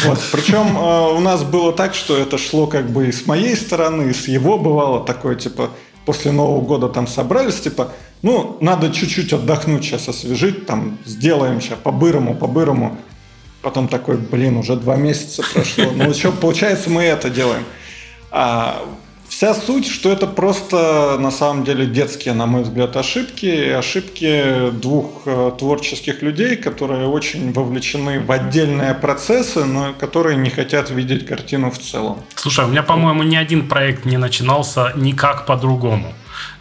Вот. Причем а, у нас было так, что это шло как бы и с моей стороны, и с его бывало такое типа, после Нового года там собрались, типа, ну, надо чуть-чуть отдохнуть сейчас, освежить, там, сделаем сейчас по-бырому, по-бырому. Потом такой, блин, уже два месяца прошло. Ну, еще, получается, мы это делаем. А Вся суть, что это просто на самом деле детские, на мой взгляд, ошибки. Ошибки двух э, творческих людей, которые очень вовлечены в отдельные процессы, но которые не хотят видеть картину в целом. Слушай, у меня, по-моему, ни один проект не начинался никак по-другому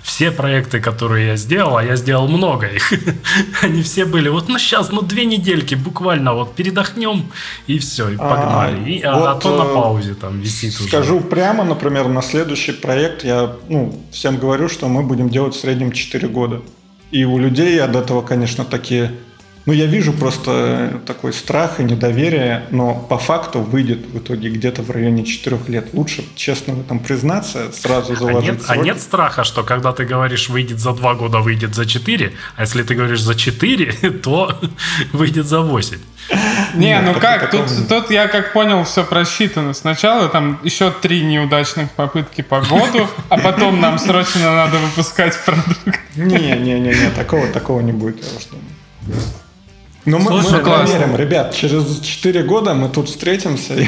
все проекты, которые я сделал, а я сделал много их, они все были вот, ну сейчас, ну две недельки буквально, вот передохнем и все, и погнали. А, и, а, вот, а то на э, паузе там висит скажу уже. Скажу прямо, например, на следующий проект я ну, всем говорю, что мы будем делать в среднем 4 года. И у людей от этого, конечно, такие ну, я вижу просто такой страх и недоверие, но по факту выйдет в итоге где-то в районе 4 лет. Лучше честно в этом признаться, сразу заложить а нет, а нет страха, что когда ты говоришь выйдет за 2 года, выйдет за 4, а если ты говоришь за 4, то выйдет за 8? Не, ну как, тут, тут я как понял, все просчитано. Сначала там еще три неудачных попытки по году, а потом нам срочно надо выпускать продукт. Не-не-не, такого, такого не будет, я уж думаю. Ну, мы, Слушай, мы проверим, ребят, через 4 года мы тут встретимся. И...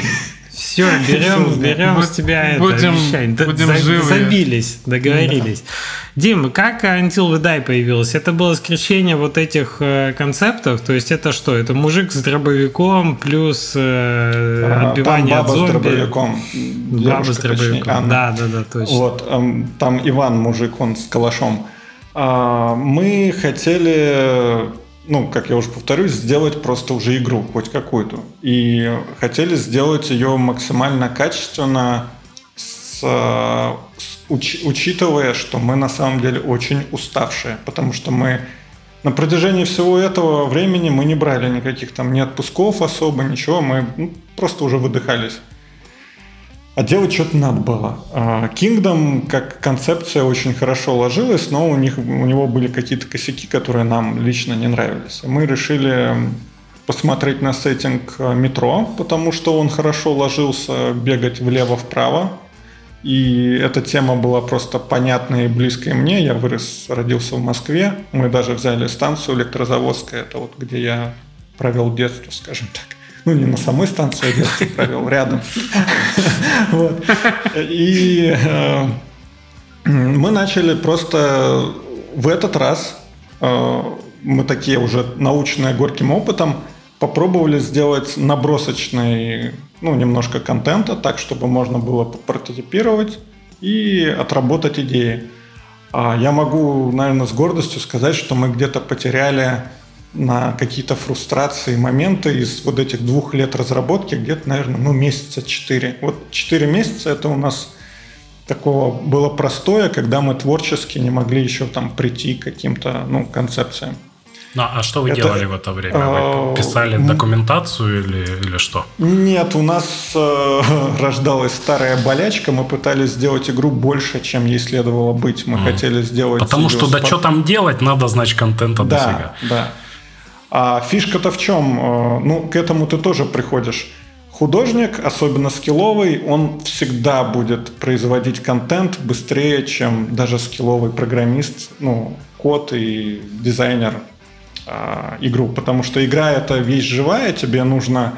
Все, берем, берем с тебя это будем, обещание. Будем За, живы. Забились, договорились. Да. Дим, как Until We Die появилось? Это было скрещение вот этих э, концептов? То есть это что? Это мужик с дробовиком плюс э, а, отбивание от зомби? с дробовиком. Баба с дробовиком, да, да, да, точно. Вот, э, там Иван, мужик, он с калашом. Э, мы хотели ну, как я уже повторюсь, сделать просто уже игру, хоть какую-то. И хотели сделать ее максимально качественно, с, с, уч, учитывая, что мы на самом деле очень уставшие, потому что мы на протяжении всего этого времени мы не брали никаких там ни отпусков особо, ничего, мы ну, просто уже выдыхались. А делать что-то надо было. А, Kingdom как концепция очень хорошо ложилась, но у, них, у него были какие-то косяки, которые нам лично не нравились. Мы решили посмотреть на сеттинг а, метро, потому что он хорошо ложился бегать влево-вправо. И эта тема была просто понятная и близкая мне. Я вырос, родился в Москве. Мы даже взяли станцию электрозаводская, это вот где я провел детство, скажем так ну, не на самой станции, а детство провел, рядом. И э, мы начали просто в этот раз, э, мы такие уже научные горьким опытом, попробовали сделать набросочный, ну, немножко контента, так, чтобы можно было прототипировать и отработать идеи. А я могу, наверное, с гордостью сказать, что мы где-то потеряли на какие-то фрустрации, моменты из вот этих двух лет разработки где-то, наверное, ну, месяца четыре. Вот четыре месяца это у нас такого было простое, когда мы творчески не могли еще там прийти к каким-то ну, концепциям. Ну, а что вы это, делали в это время? Вы а, писали документацию или, или что? Нет, у нас э, рождалась старая болячка. Мы пытались сделать игру больше, чем ей следовало быть. Мы mm. хотели сделать... Потому что да что там делать, надо, значит, контента да, дофига. Да, А фишка-то в чем? Э, ну, к этому ты тоже приходишь. художник, особенно скилловый, он всегда будет производить контент быстрее, чем даже скилловый программист, ну, код и дизайнер э, игру. Потому что игра это вещь живая, тебе нужно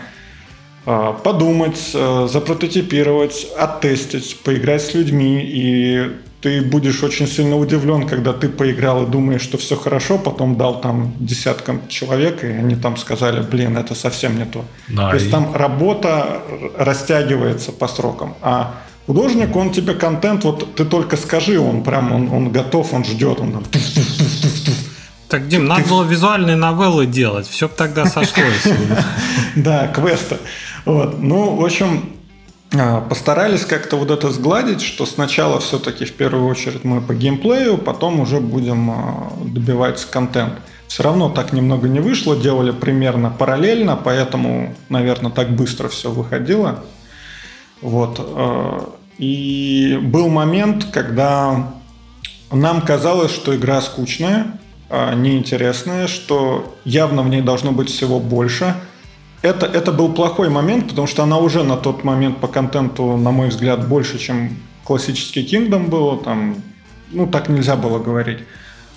э, подумать, э, запрототипировать, оттестить, поиграть с людьми. И ты будешь очень сильно удивлен, когда ты поиграл и думаешь, что все хорошо, потом дал там десяткам человек, и они там сказали, блин, это совсем не то. Да, то есть и... там работа растягивается по срокам. А художник, он тебе контент, вот ты только скажи, он прям, он, он готов, он ждет, он там... Так, Дим, надо было визуальные новеллы делать, все бы тогда сошлось. Да, квесты. Вот. Ну, в общем, постарались как-то вот это сгладить, что сначала все-таки в первую очередь мы по геймплею, потом уже будем а, добивать контент. Все равно так немного не вышло, делали примерно параллельно, поэтому, наверное, так быстро все выходило. Вот. А, и был момент, когда нам казалось, что игра скучная, неинтересная, что явно в ней должно быть всего больше – это, это был плохой момент, потому что она уже на тот момент по контенту, на мой взгляд, больше, чем классический Kingdom было. Там, ну, так нельзя было говорить.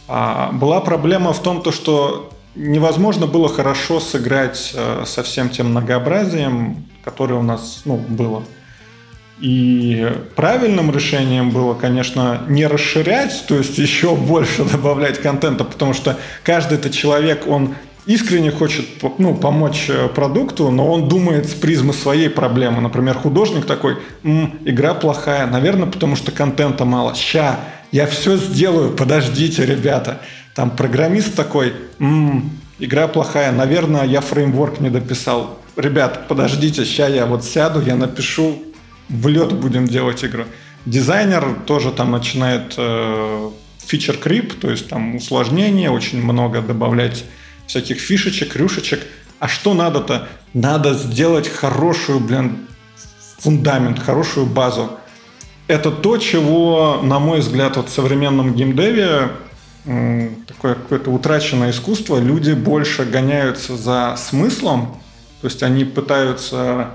А была проблема в том, то, что невозможно было хорошо сыграть э, со всем тем многообразием, которое у нас ну, было. И правильным решением было, конечно, не расширять, то есть еще больше добавлять контента, потому что каждый это человек, он искренне хочет ну, помочь э, продукту, но он думает с призмы своей проблемы. Например, художник такой, М, игра плохая, наверное, потому что контента мало. Ща, я все сделаю, подождите, ребята. Там программист такой, М, игра плохая, наверное, я фреймворк не дописал. Ребят, подождите, ща я вот сяду, я напишу, в лед будем делать игру. Дизайнер тоже там начинает э, фичер крип, то есть там усложнение, очень много добавлять всяких фишечек, рюшечек. А что надо-то? Надо сделать хорошую, блин, фундамент, хорошую базу. Это то, чего, на мой взгляд, вот в современном геймдеве такое какое-то утраченное искусство. Люди больше гоняются за смыслом, то есть они пытаются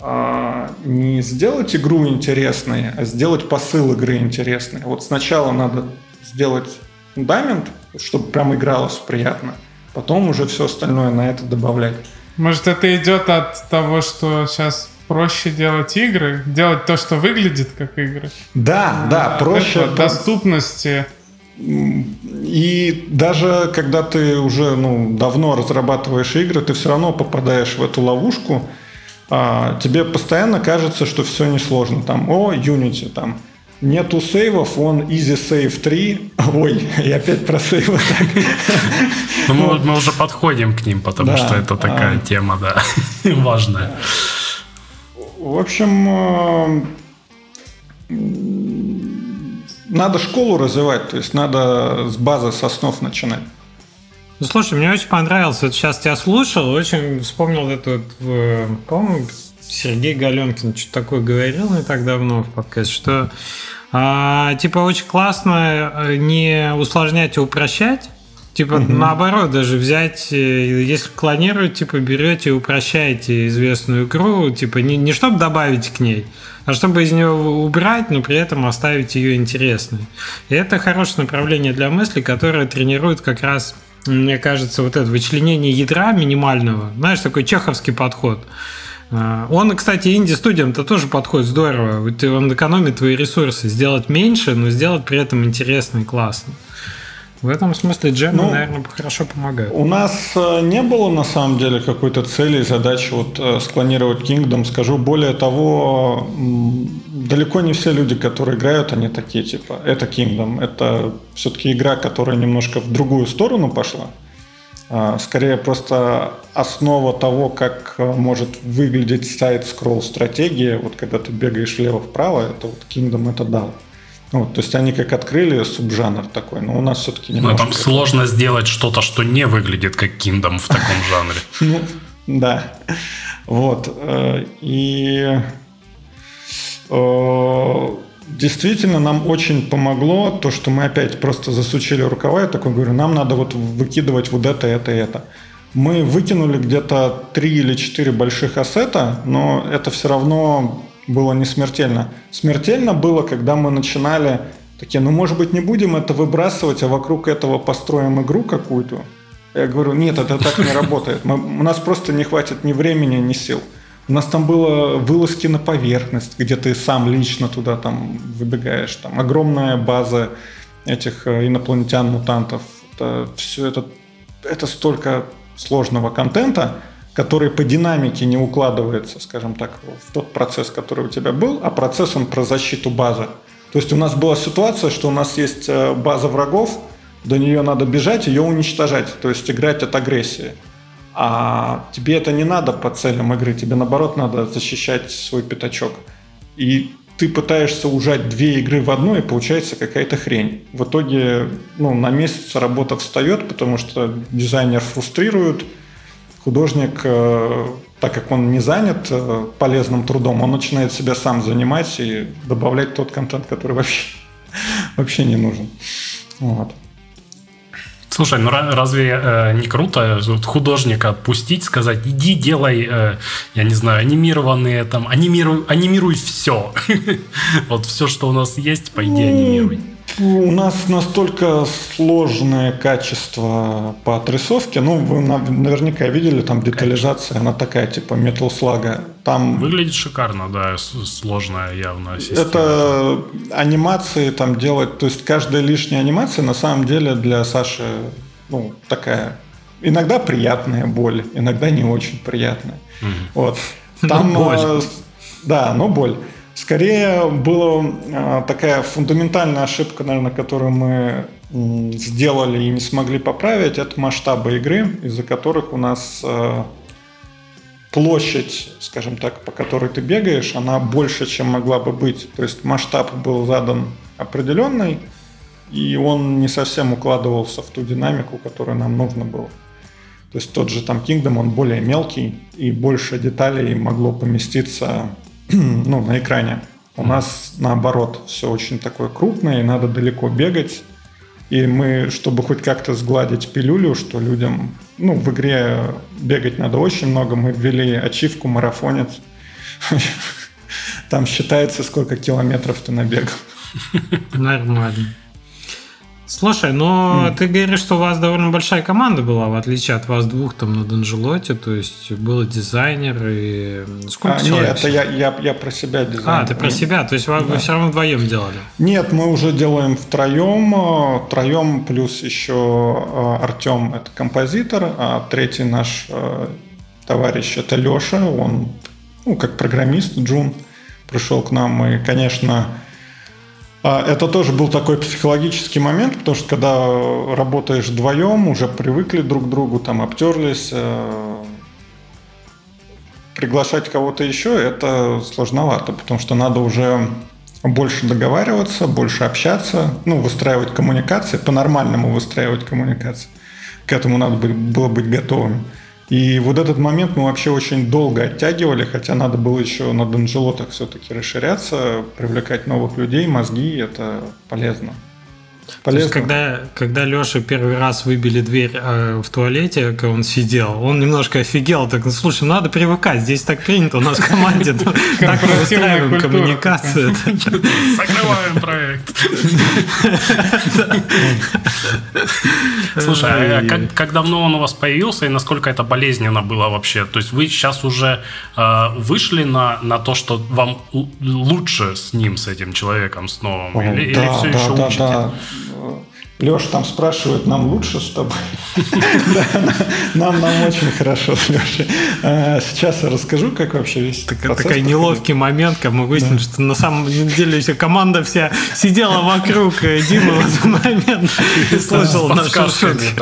а, не сделать игру интересной, а сделать посыл игры интересной. Вот сначала надо сделать фундамент, чтобы прям игралось приятно – потом уже все остальное на это добавлять. Может, это идет от того, что сейчас проще делать игры, делать то, что выглядит как игры? Да, да, проще. Это доступности. И даже когда ты уже ну, давно разрабатываешь игры, ты все равно попадаешь в эту ловушку. А, тебе постоянно кажется, что все несложно. Там, о, Unity, там, Нету сейвов, он Easy Save 3. Ой, и опять про сейвы так. Ну, мы, мы уже подходим к ним, потому да, что это такая а... тема, да, важная. В общем, э, надо школу развивать, то есть надо с базы, с основ начинать. Ну, слушай, мне очень понравилось. Вот сейчас тебя слушал, очень вспомнил эту, по-моему, Сергей Галенкин что-то такое говорил не так давно в подкасте, что а, типа очень классно э, не усложнять и упрощать. Типа, угу. наоборот, даже взять, э, если клонировать, типа, берете и упрощаете известную игру, типа, не, не чтобы добавить к ней, а чтобы из нее убрать, но при этом оставить ее интересной. И это хорошее направление для мысли, которое тренирует как раз, мне кажется, вот это вычленение ядра минимального. Знаешь, такой чеховский подход. А, он, кстати, инди-студиям-то тоже подходит здорово. Он экономит твои ресурсы. Сделать меньше, но сделать при этом интересно и классно. В этом смысле джемы, ну, наверное, хорошо помогают. У нас э, не было на самом деле какой-то цели и задачи вот э, склонировать Kingdom. Скажу более того, далеко не все люди, которые играют, они такие типа, это Kingdom. Это все-таки игра, которая немножко в другую сторону пошла. А, скорее просто основа того, как э, может выглядеть сайт-скролл стратегия, вот когда ты бегаешь влево-вправо, это вот Kingdom это дал. Вот, то есть они как открыли субжанр такой, но у нас все-таки не. Но там сложно сделать что-то, что не выглядит как Kingdom в таком жанре. Ну, да. Вот. Э, и э, действительно нам очень помогло то, что мы опять просто засучили рукава. Я такой говорю, нам надо вот выкидывать вот это, это, это. Мы выкинули где-то 3 или 4 больших ассета, но это все равно было не смертельно. Смертельно было, когда мы начинали такие, ну, может быть, не будем это выбрасывать, а вокруг этого построим игру какую-то. Я говорю, нет, это так не работает. Мы, у нас просто не хватит ни времени, ни сил. У нас там было вылазки на поверхность, где ты сам лично туда там выбегаешь. Там огромная база этих э, инопланетян-мутантов. Это, все это, это столько сложного контента, который по динамике не укладывается, скажем так, в тот процесс, который у тебя был, а процесс он про защиту базы. То есть у нас была ситуация, что у нас есть э, база врагов, до нее надо бежать, ее уничтожать, то есть играть от агрессии. А тебе это не надо по целям игры, тебе наоборот надо защищать свой пятачок. И ты пытаешься ужать две игры в одну, и получается какая-то хрень. В итоге ну, на месяц работа встает, потому что дизайнер фрустрирует, художник, э, так как он не занят э, полезным трудом, он начинает себя сам занимать и добавлять тот контент, который вообще, вообще не нужен. Вот. Слушай, ну разве э, не круто художника отпустить, сказать, иди делай, э, я не знаю, анимированные там, анимируй, анимируй все. Вот все, что у нас есть, пойди ну, анимируй. У нас настолько сложное качество по отрисовке. Ну, вы наверняка видели, там детализация, она такая, типа Metal Slug. Там... Выглядит шикарно, да, сложная явно система. Это анимации там делать, то есть каждая лишняя анимация на самом деле для Саши, ну, такая иногда приятная боль, иногда не очень приятная. Угу. Вот. Там, но боль. Э, да, но боль. Скорее была а, такая фундаментальная ошибка, наверное, которую мы сделали и не смогли поправить, это масштабы игры, из-за которых у нас а, площадь, скажем так, по которой ты бегаешь, она больше, чем могла бы быть. То есть масштаб был задан определенный, и он не совсем укладывался в ту динамику, которую нам нужно было. То есть тот же там Kingdom, он более мелкий, и больше деталей могло поместиться ну, на экране. У нас наоборот все очень такое крупное, и надо далеко бегать. И мы, чтобы хоть как-то сгладить пилюлю, что людям, ну, в игре бегать надо очень много, мы ввели ачивку марафонец. Там считается, сколько километров ты набегал. Нормально. Слушай, но mm. ты говоришь, что у вас довольно большая команда была, в отличие от вас двух там на Данжелоте, то есть был дизайнер и сколько а, человек? Нет, это я, я, я про себя дизайнер. А, ты про себя, то есть вы, да. вы все равно вдвоем делали? Нет, мы уже делаем втроем, втроем плюс еще э, Артем, это композитор, а третий наш товарищ это Леша, он ну, как программист, Джун, пришел к нам и, конечно, а, это тоже был такой психологический момент, потому что когда работаешь вдвоем, уже привыкли друг к другу, там обтерлись, э, приглашать кого-то еще это сложновато, потому что надо уже больше договариваться, больше общаться, ну, выстраивать коммуникации, по-нормальному выстраивать коммуникации. К этому надо было быть готовым. И вот этот момент мы вообще очень долго оттягивали, хотя надо было еще на донжелотах все-таки расширяться, привлекать новых людей, мозги, это полезно. Полезно. То есть, когда, когда Леша первый раз выбили дверь э, в туалете, когда он сидел, он немножко офигел. Так, ну, слушай, надо привыкать, здесь так принято у нас в команде. Ну, так мы выстраиваем коммуникацию. Закрываем проект. Слушай, а как давно он у вас появился и насколько это болезненно было вообще? То есть вы сейчас уже э, вышли на то, что вам лучше с ним, с этим человеком, с новым? Или все еще учите? Леша там спрашивает, нам лучше с тобой? Нам нам очень хорошо с Лешей. А, сейчас я расскажу, как вообще весь Такой неловкий момент, как мы выяснили, что на самом деле вся команда вся сидела вокруг Димы в этот момент и слышал наши шутки.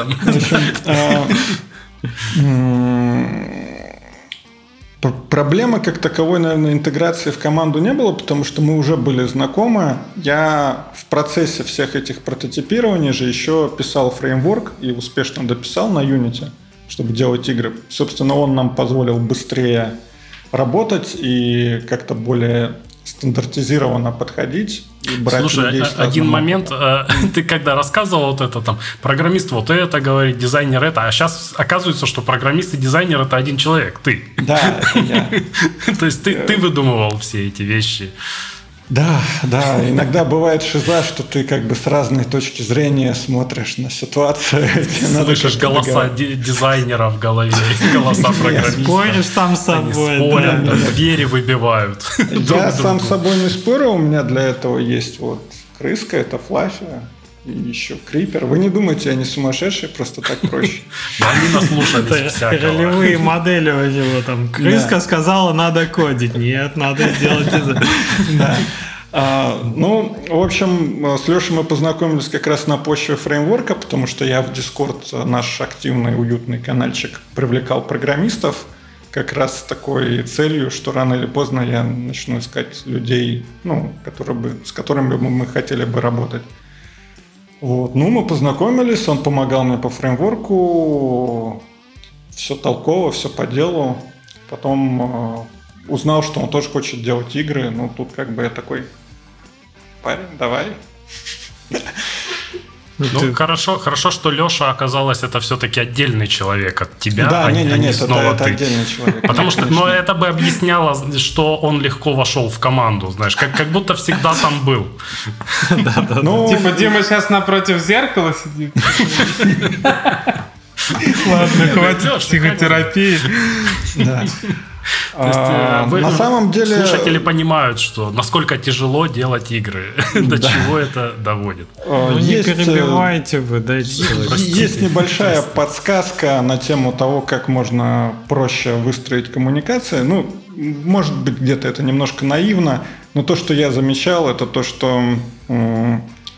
Проблемы как таковой, наверное, интеграции в команду не было, потому что мы уже были знакомы. Я в процессе всех этих прототипирований же еще писал фреймворк и успешно дописал на Unity, чтобы делать игры. Собственно, он нам позволил быстрее работать и как-то более стандартизированно подходить и брать Слушай, людей а, один момент. Э, ты когда рассказывал вот это там, программист вот это говорит, дизайнер это, а сейчас оказывается, что программист и дизайнер это один человек, ты. Да, я. То есть ты, ты выдумывал все эти вещи. Да, да, иногда бывает шиза, что ты как бы с разной точки зрения смотришь на ситуацию. Слышишь голоса дизайнера в голове, голоса программиста. Споришь сам с собой. Спорят, двери выбивают. Я сам с собой не спорю, у меня для этого есть вот крыска, это флаффи, и еще Крипер. Вы не думаете, я не сумасшедший, просто так проще. Они наслушались всякого. Ролевые модели у него там. Крыска сказала, надо кодить. Нет, надо сделать дизайн. Да. А, ну, в общем, с Лешей мы познакомились как раз на почве фреймворка, потому что я в Discord наш активный, уютный каналчик привлекал программистов как раз с такой целью, что рано или поздно я начну искать людей, ну, которые бы, с которыми бы мы хотели бы работать. Вот. Ну, мы познакомились, он помогал мне по фреймворку, все толково, все по делу. Потом э, узнал, что он тоже хочет делать игры. Ну, тут как бы я такой, парень, давай. Ну, ты... хорошо, хорошо, что Леша оказалось это все-таки отдельный человек от тебя, да, а, не, не, а не это, снова это ты. отдельный человек. Потому что, но это бы объясняло, что он легко вошел в команду, знаешь, как, как будто всегда там был. Ну, типа Дима сейчас напротив зеркала сидит. Ладно, хватит психотерапии. Да. А, на самом деле... Слушатели понимают, что насколько тяжело делать игры, до чего это доводит. А, ну, не перебивайте вы, дайте Есть небольшая подсказка на тему того, как можно проще выстроить коммуникации. Ну, может быть, где-то это немножко наивно, но то, что я замечал, это то, что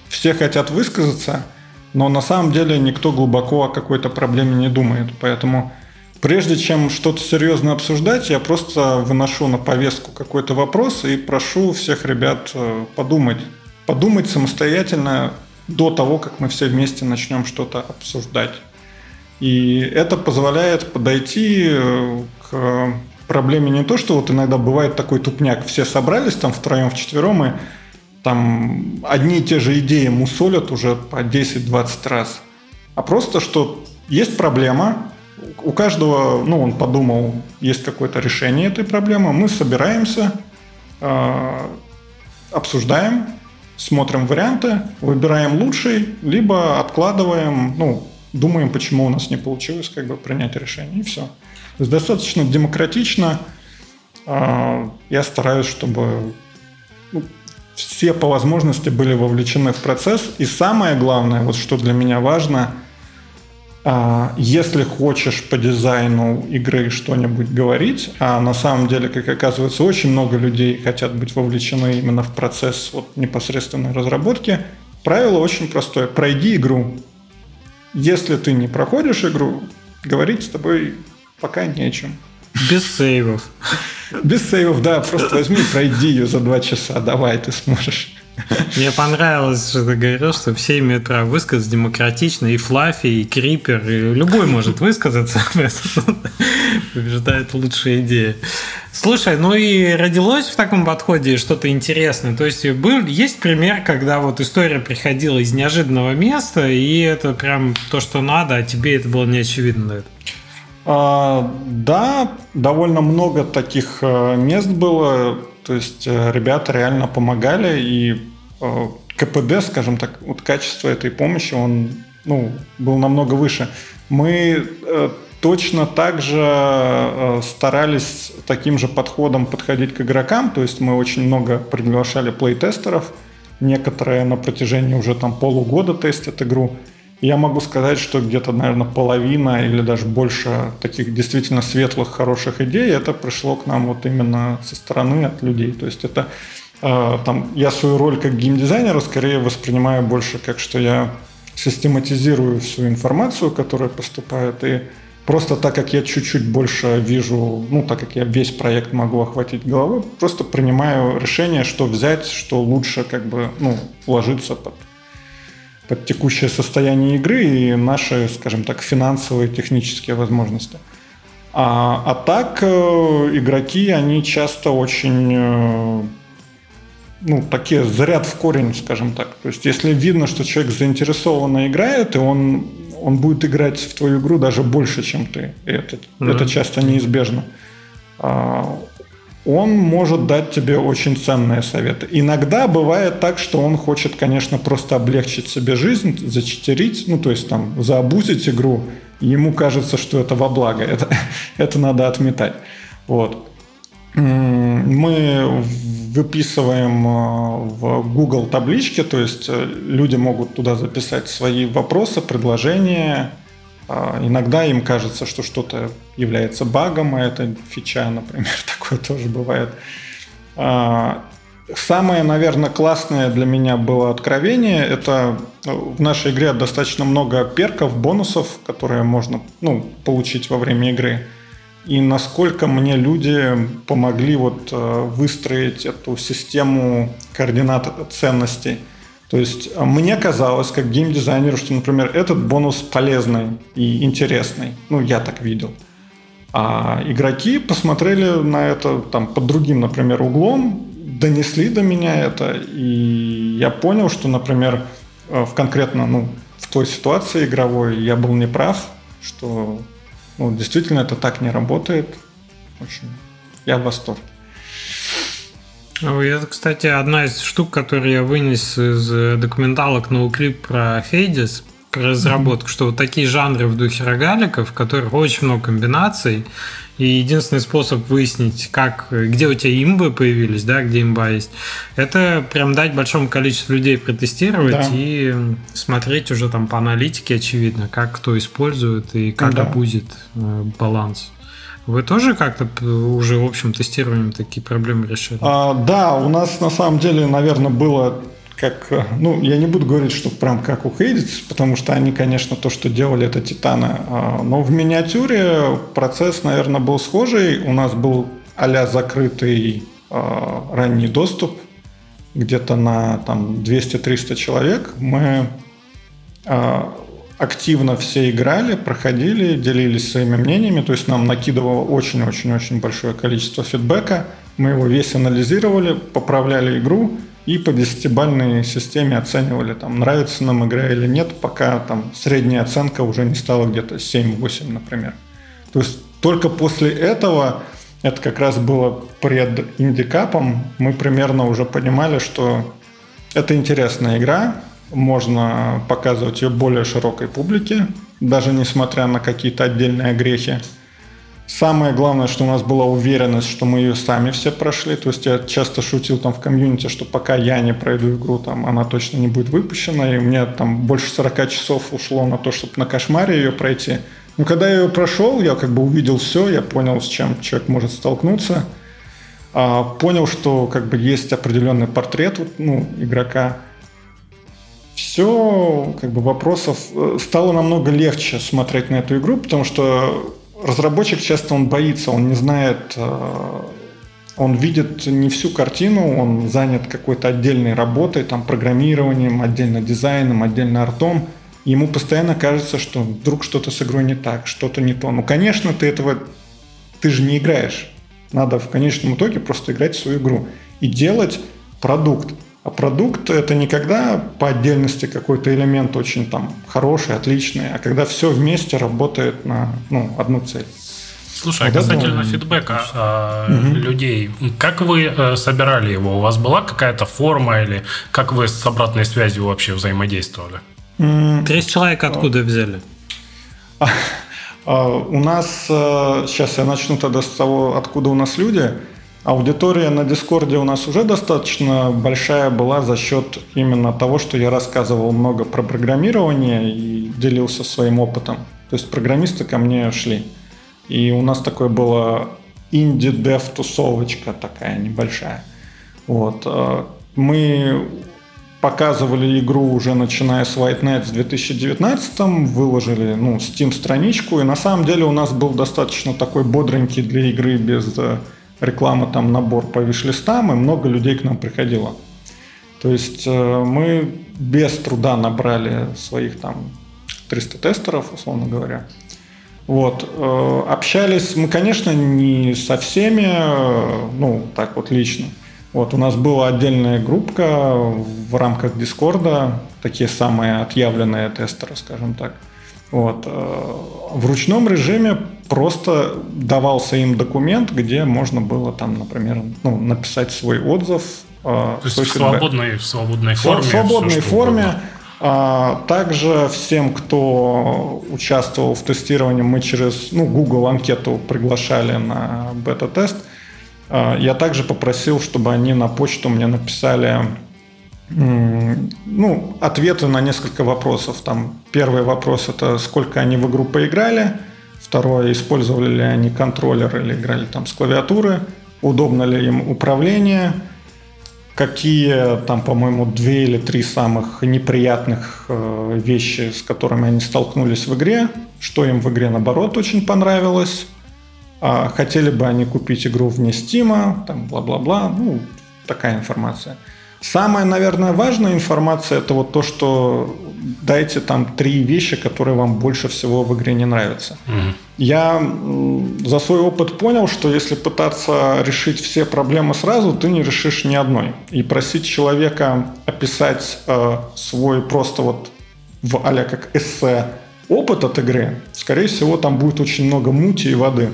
все хотят высказаться, но на самом деле никто глубоко о какой-то проблеме не думает. Поэтому Прежде чем что-то серьезно обсуждать, я просто выношу на повестку какой-то вопрос и прошу всех ребят э, подумать. Подумать самостоятельно до того, как мы все вместе начнем что-то обсуждать. И это позволяет подойти э, к проблеме не то, что вот иногда бывает такой тупняк, все собрались там втроем, вчетвером, и там одни и те же идеи мусолят уже по 10-20 раз. А просто, что есть проблема, у каждого, ну, он подумал, есть какое-то решение этой проблемы. Мы собираемся, э, обсуждаем, смотрим варианты, выбираем лучший, либо откладываем, ну, думаем, почему у нас не получилось как бы принять решение, и все. То есть достаточно демократично. Э, я стараюсь, чтобы ну, все по возможности были вовлечены в процесс. И самое главное, вот что для меня важно – если хочешь по дизайну игры что-нибудь говорить, а на самом деле, как оказывается, очень много людей хотят быть вовлечены именно в процесс вот непосредственной разработки, правило очень простое. Пройди игру. Если ты не проходишь игру, говорить с тобой пока не о чем. Без сейвов. Без сейвов, да. Просто возьми и пройди ее за два часа. Давай, ты сможешь. Мне понравилось, что ты говорил, что все имеют право высказаться демократично, и Флаффи, и Крипер, и любой может высказаться, побеждает лучшая идея. Слушай, ну и родилось в таком подходе что-то интересное. То есть был, есть пример, когда вот история приходила из неожиданного места, и это прям то, что надо, а тебе это было неочевидно. А, да, довольно много таких э, мест было. То есть э, ребята реально помогали, и э, КПД, скажем так, вот качество этой помощи, он ну, был намного выше. Мы точно так же старались таким же подходом подходить к игрокам, то есть мы очень много приглашали плейтестеров, некоторые на протяжении уже там полугода тестят игру. Я могу сказать, что где-то, наверное, половина или даже больше таких действительно светлых, хороших идей, это пришло к нам вот именно со стороны от людей. То есть это э, там, я свою роль как геймдизайнера скорее воспринимаю больше как, что я систематизирую всю информацию, которая поступает, и просто так как я чуть-чуть больше вижу, ну, так как я весь проект могу охватить головой, просто принимаю решение, что взять, что лучше как бы, ну, вложиться под под текущее состояние игры и наши, скажем так, финансовые технические возможности. А, а так э, игроки, они часто очень э, ну, такие заряд в корень, скажем так. То есть, если видно, что человек заинтересованно играет, и он, он будет играть в твою игру даже больше, чем ты. И это, mm-hmm. это часто неизбежно. А, он может дать тебе очень ценные советы. Иногда бывает так, что он хочет, конечно, просто облегчить себе жизнь, зачитерить, ну, то есть там заобузить игру, ему кажется, что это во благо. Это, это надо отметать. Вот. Мы выписываем э, в Google таблички, то есть э, люди могут туда записать свои вопросы, предложения. А, иногда им кажется, что что-то является багом, а это фича, например, такое тоже бывает. А, самое, наверное, классное для меня было откровение. Это э, в нашей игре достаточно много перков, бонусов, которые можно ну, получить во время игры и насколько мне люди помогли вот э, выстроить эту систему координат ценностей. То есть э, мне казалось, как геймдизайнеру, что, например, этот бонус полезный и интересный. Ну, я так видел. А игроки посмотрели на это там под другим, например, углом, донесли до меня это, и я понял, что, например, э, в конкретно, ну, в той ситуации игровой я был неправ, что ну, действительно, это так не работает. В общем, я в восторге. Это, кстати, одна из штук, которую я вынес из документалок NoClip про Hades, про разработку, mm-hmm. что вот такие жанры в духе рогаликов, в которых очень много комбинаций, и единственный способ выяснить, как, где у тебя имбы появились, да, где имба есть, это прям дать большому количеству людей протестировать да. и смотреть уже там по аналитике, очевидно, как кто использует и как да. будет э, баланс. Вы тоже как-то уже в общем тестированием такие проблемы решили? А, да, у нас на самом деле, наверное, было как, э, ну, я не буду говорить, что прям как у Хейдис, потому что они, конечно, то, что делали, это Титаны. А, но в миниатюре процесс, наверное, был схожий. У нас был а закрытый ранний доступ, где-то на там 200-300 человек. Мы а, активно все играли, проходили, делились своими мнениями, то есть нам накидывало очень-очень-очень большое количество фидбэка. Мы его весь анализировали, поправляли игру, и по десятибальной системе оценивали, там, нравится нам игра или нет, пока там средняя оценка уже не стала где-то 7-8, например. То есть только после этого, это как раз было пред индикапом, мы примерно уже понимали, что это интересная игра, можно показывать ее более широкой публике, даже несмотря на какие-то отдельные грехи. Самое главное, что у нас была уверенность, что мы ее сами все прошли. То есть я часто шутил там в комьюнити, что пока я не пройду игру, там она точно не будет выпущена. И у меня там больше 40 часов ушло на то, чтобы на кошмаре ее пройти. Но когда я ее прошел, я как бы увидел все, я понял, с чем человек может столкнуться. А, понял, что как бы есть определенный портрет ну, игрока. Все, как бы вопросов э, стало намного легче смотреть на эту игру, потому что разработчик часто он боится, он не знает, э, он видит не всю картину, он занят какой-то отдельной работой, там, программированием, отдельно дизайном, отдельно артом. Ему постоянно кажется, что вдруг что-то с игрой не так, что-то не то. Ну, конечно, ты этого... Ты же не играешь. Надо в конечном итоге просто играть в свою игру и делать продукт. А продукт это не когда по отдельности какой-то элемент очень там хороший, отличный, а когда все вместе работает на ну, одну цель. Слушай, вот касательно это... фидбэка э, угу. людей, как вы э, собирали его? У вас была какая-то форма или как вы с обратной связью вообще взаимодействовали? Тридцать человек откуда взяли? А, у нас, сейчас э, я начну тогда с того, откуда у нас люди. Аудитория на Дискорде у нас уже достаточно большая была за счет именно того, что я рассказывал много про программирование и делился своим опытом. То есть программисты ко мне шли. И у нас такое было инди-дев тусовочка такая небольшая. Вот. Э, мы показывали игру уже начиная с White Night в 2019 выложили ну, Steam страничку, и на самом деле у нас был достаточно такой бодренький для игры без э, реклама, там набор по виш-листам, и много людей к нам приходило. То есть э, мы без труда набрали своих там 300 тестеров, условно говоря. Вот. Э, общались мы, конечно, не со всеми, э, ну, так вот лично. Вот, у нас была отдельная группка в рамках Дискорда, такие самые отъявленные тестеры, скажем так. Вот. Э, в ручном режиме просто давался им документ, где можно было там, например, ну, написать свой отзыв. Э, То есть в свободной, в свободной форме. В свободной все, форме. А, также всем, кто участвовал в тестировании, мы через ну, Google анкету приглашали на бета-тест. А, я также попросил, чтобы они на почту мне написали ну, ответы на несколько вопросов. Там первый вопрос это сколько они в игру поиграли, второе использовали ли они контроллер или играли там с клавиатуры, удобно ли им управление, какие там, по-моему, две или три самых неприятных э, вещи, с которыми они столкнулись в игре, что им в игре наоборот очень понравилось, а хотели бы они купить игру вне Стима, там бла-бла-бла, ну такая информация. Самая, наверное, важная информация это вот то, что дайте там три вещи, которые вам больше всего в игре не нравятся. Угу. Я за свой опыт понял, что если пытаться решить все проблемы сразу, ты не решишь ни одной. И просить человека описать э, свой просто вот в а как эссе опыт от игры, скорее всего, там будет очень много мути и воды.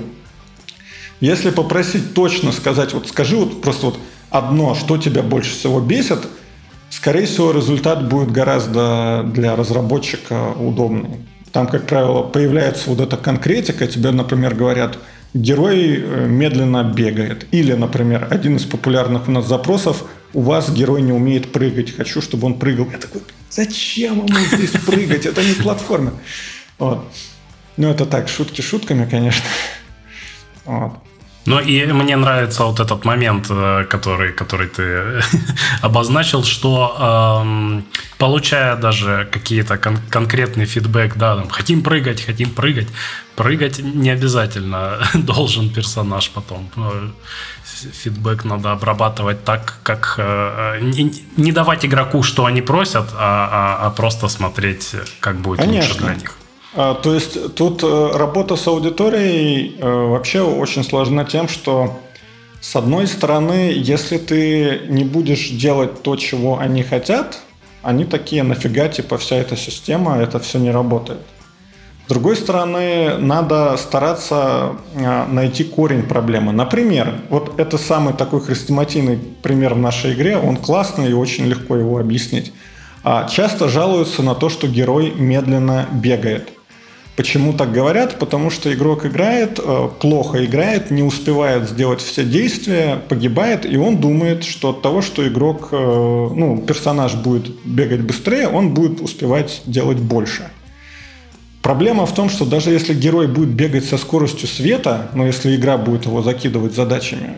Если попросить точно сказать, вот скажи вот просто вот одно, что тебя больше всего бесит, скорее всего, результат будет гораздо для разработчика удобный. Там, как правило, появляется вот эта конкретика, тебе, например, говорят, герой э, медленно бегает. Или, например, один из популярных у нас запросов, у вас герой не умеет прыгать, хочу, чтобы он прыгал. Я такой, зачем ему здесь прыгать? Это не платформа. Вот. Ну, это так, шутки шутками, конечно. Вот. Ну и мне нравится вот этот момент, э, который, который ты обозначил, что эм, получая даже какие-то кон- конкретный фидбэк, да, там, хотим прыгать, хотим прыгать, прыгать не обязательно должен персонаж потом. Э, фидбэк надо обрабатывать так, как э, не, не давать игроку, что они просят, а, а, а просто смотреть, как будет Конечно. лучше для них. А, то есть тут э, работа с аудиторией э, вообще очень сложна тем, что с одной стороны, если ты не будешь делать то, чего они хотят, они такие, нафига, типа, вся эта система, это все не работает. С другой стороны, надо стараться э, найти корень проблемы. Например, вот это самый такой хрестоматийный пример в нашей игре, он классный и очень легко его объяснить. А часто жалуются на то, что герой медленно бегает – Почему так говорят? Потому что игрок играет, э, плохо играет, не успевает сделать все действия, погибает, и он думает, что от того, что игрок, э, ну, персонаж будет бегать быстрее, он будет успевать делать больше. Проблема в том, что даже если герой будет бегать со скоростью света, но если игра будет его закидывать задачами,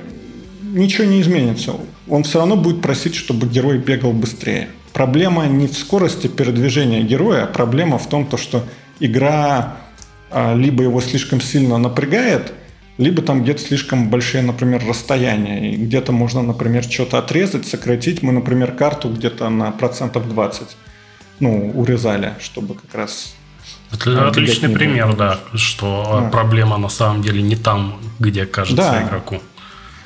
ничего не изменится. Он все равно будет просить, чтобы герой бегал быстрее. Проблема не в скорости передвижения героя, а проблема в том, то, что игра а, либо его слишком сильно напрягает, либо там где-то слишком большие, например, расстояния. И где-то можно, например, что-то отрезать, сократить. Мы, например, карту где-то на процентов 20 ну, урезали, чтобы как раз... Это отличный пример, да, что а. проблема на самом деле не там, где кажется да. игроку.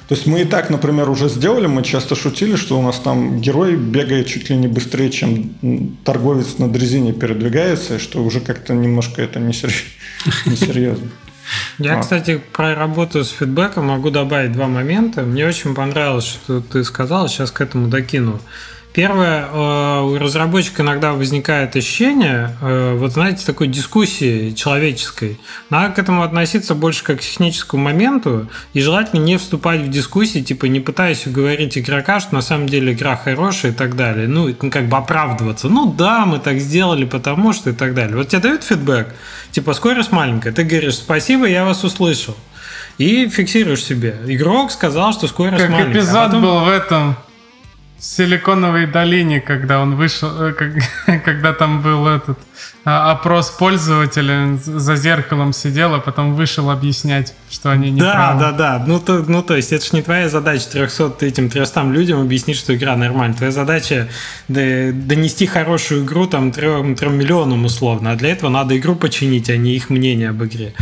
То есть мы и так, например, уже сделали, мы часто шутили, что у нас там герой бегает чуть ли не быстрее, чем торговец на дрезине передвигается, что уже как-то немножко это несерьезно. Я, кстати, про работу с фидбэком могу добавить два момента. Мне очень понравилось, что ты сказал, сейчас к этому докину. Первое, э, у разработчика иногда возникает ощущение, э, вот знаете, такой дискуссии человеческой. Надо к этому относиться больше как к техническому моменту и желательно не вступать в дискуссии, типа не пытаясь уговорить игрока, что на самом деле игра хорошая и так далее. Ну, как бы оправдываться. Ну да, мы так сделали, потому что и так далее. Вот тебе дают фидбэк, типа скорость маленькая, ты говоришь спасибо, я вас услышал. И фиксируешь себе. Игрок сказал, что скорость как маленькая. Как эпизод а потом... был в этом Силиконовой долине, когда он вышел, э, когда там был этот а, опрос пользователя, за зеркалом сидел, а потом вышел объяснять, что они не Да, правы. да, да. Ну то, ну, то есть это же не твоя задача 300 этим 300 людям объяснить, что игра нормальная. Твоя задача донести хорошую игру там 3, 3 миллионам условно. А для этого надо игру починить, а не их мнение об игре.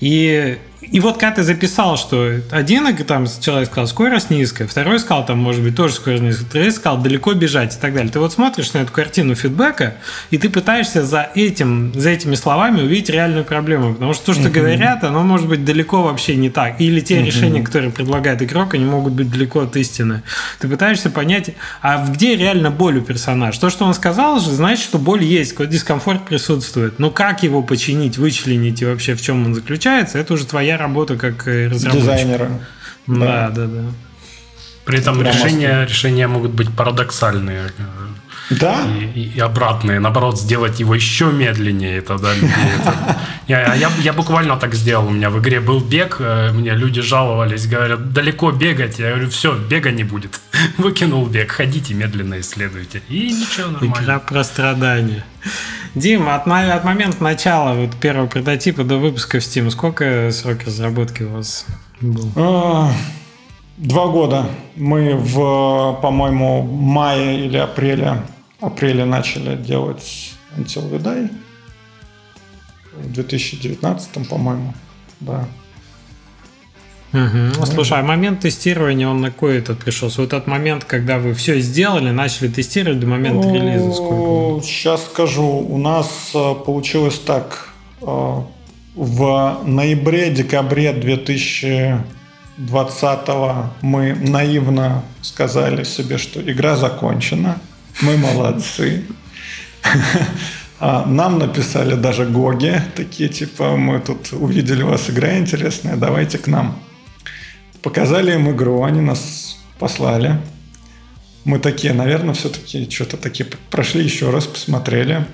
И И вот когда ты записал, что один там человек сказал скорость низкая, второй сказал там может быть тоже скорость низкая, третий сказал далеко бежать и так далее. Ты вот смотришь на эту картину фидбэка и ты пытаешься за этим, за этими словами увидеть реальную проблему, потому что то, что uh-huh. говорят, оно может быть далеко вообще не так. Или те uh-huh. решения, которые предлагает игрок, они могут быть далеко от истины. Ты пытаешься понять, а где реально боль у персонажа? То, что он сказал же, значит, что боль есть, какой дискомфорт присутствует. Но как его починить, вычленить и вообще в чем он заключается, это уже твоя работа как разработчика. Дизайнера. Да, да, да. При этом решения, решения могут быть парадоксальные. Да. И, и, и обратные. Наоборот, сделать его еще медленнее. Тогда я, я, я буквально так сделал. У меня в игре был бег. Э, мне люди жаловались, говорят, далеко бегать. Я говорю, все, бега не будет. Выкинул бег. Ходите медленно исследуйте. И ничего, нормально. Игра про страдания. Дим, от, от момента начала вот, первого прототипа до выпуска в Steam, сколько срок разработки у вас был? А, два года. Мы в, по-моему, мае или апреле, апреле начали делать Until We Die. В 2019, по-моему, да. Угу. Слушай, а момент тестирования, он на какой этот пришелся? Вот этот момент, когда вы все сделали, начали тестировать до момента релиза сколько? Сейчас скажу. У нас э, получилось так. Э, в ноябре-декабре 2020 мы наивно сказали себе, что игра закончена, мы молодцы. А, нам написали даже Гоги, такие типа, мы тут увидели у вас игра интересная, давайте к нам. Показали им игру, они нас послали. Мы такие, наверное, все-таки что-то такие прошли еще раз, посмотрели.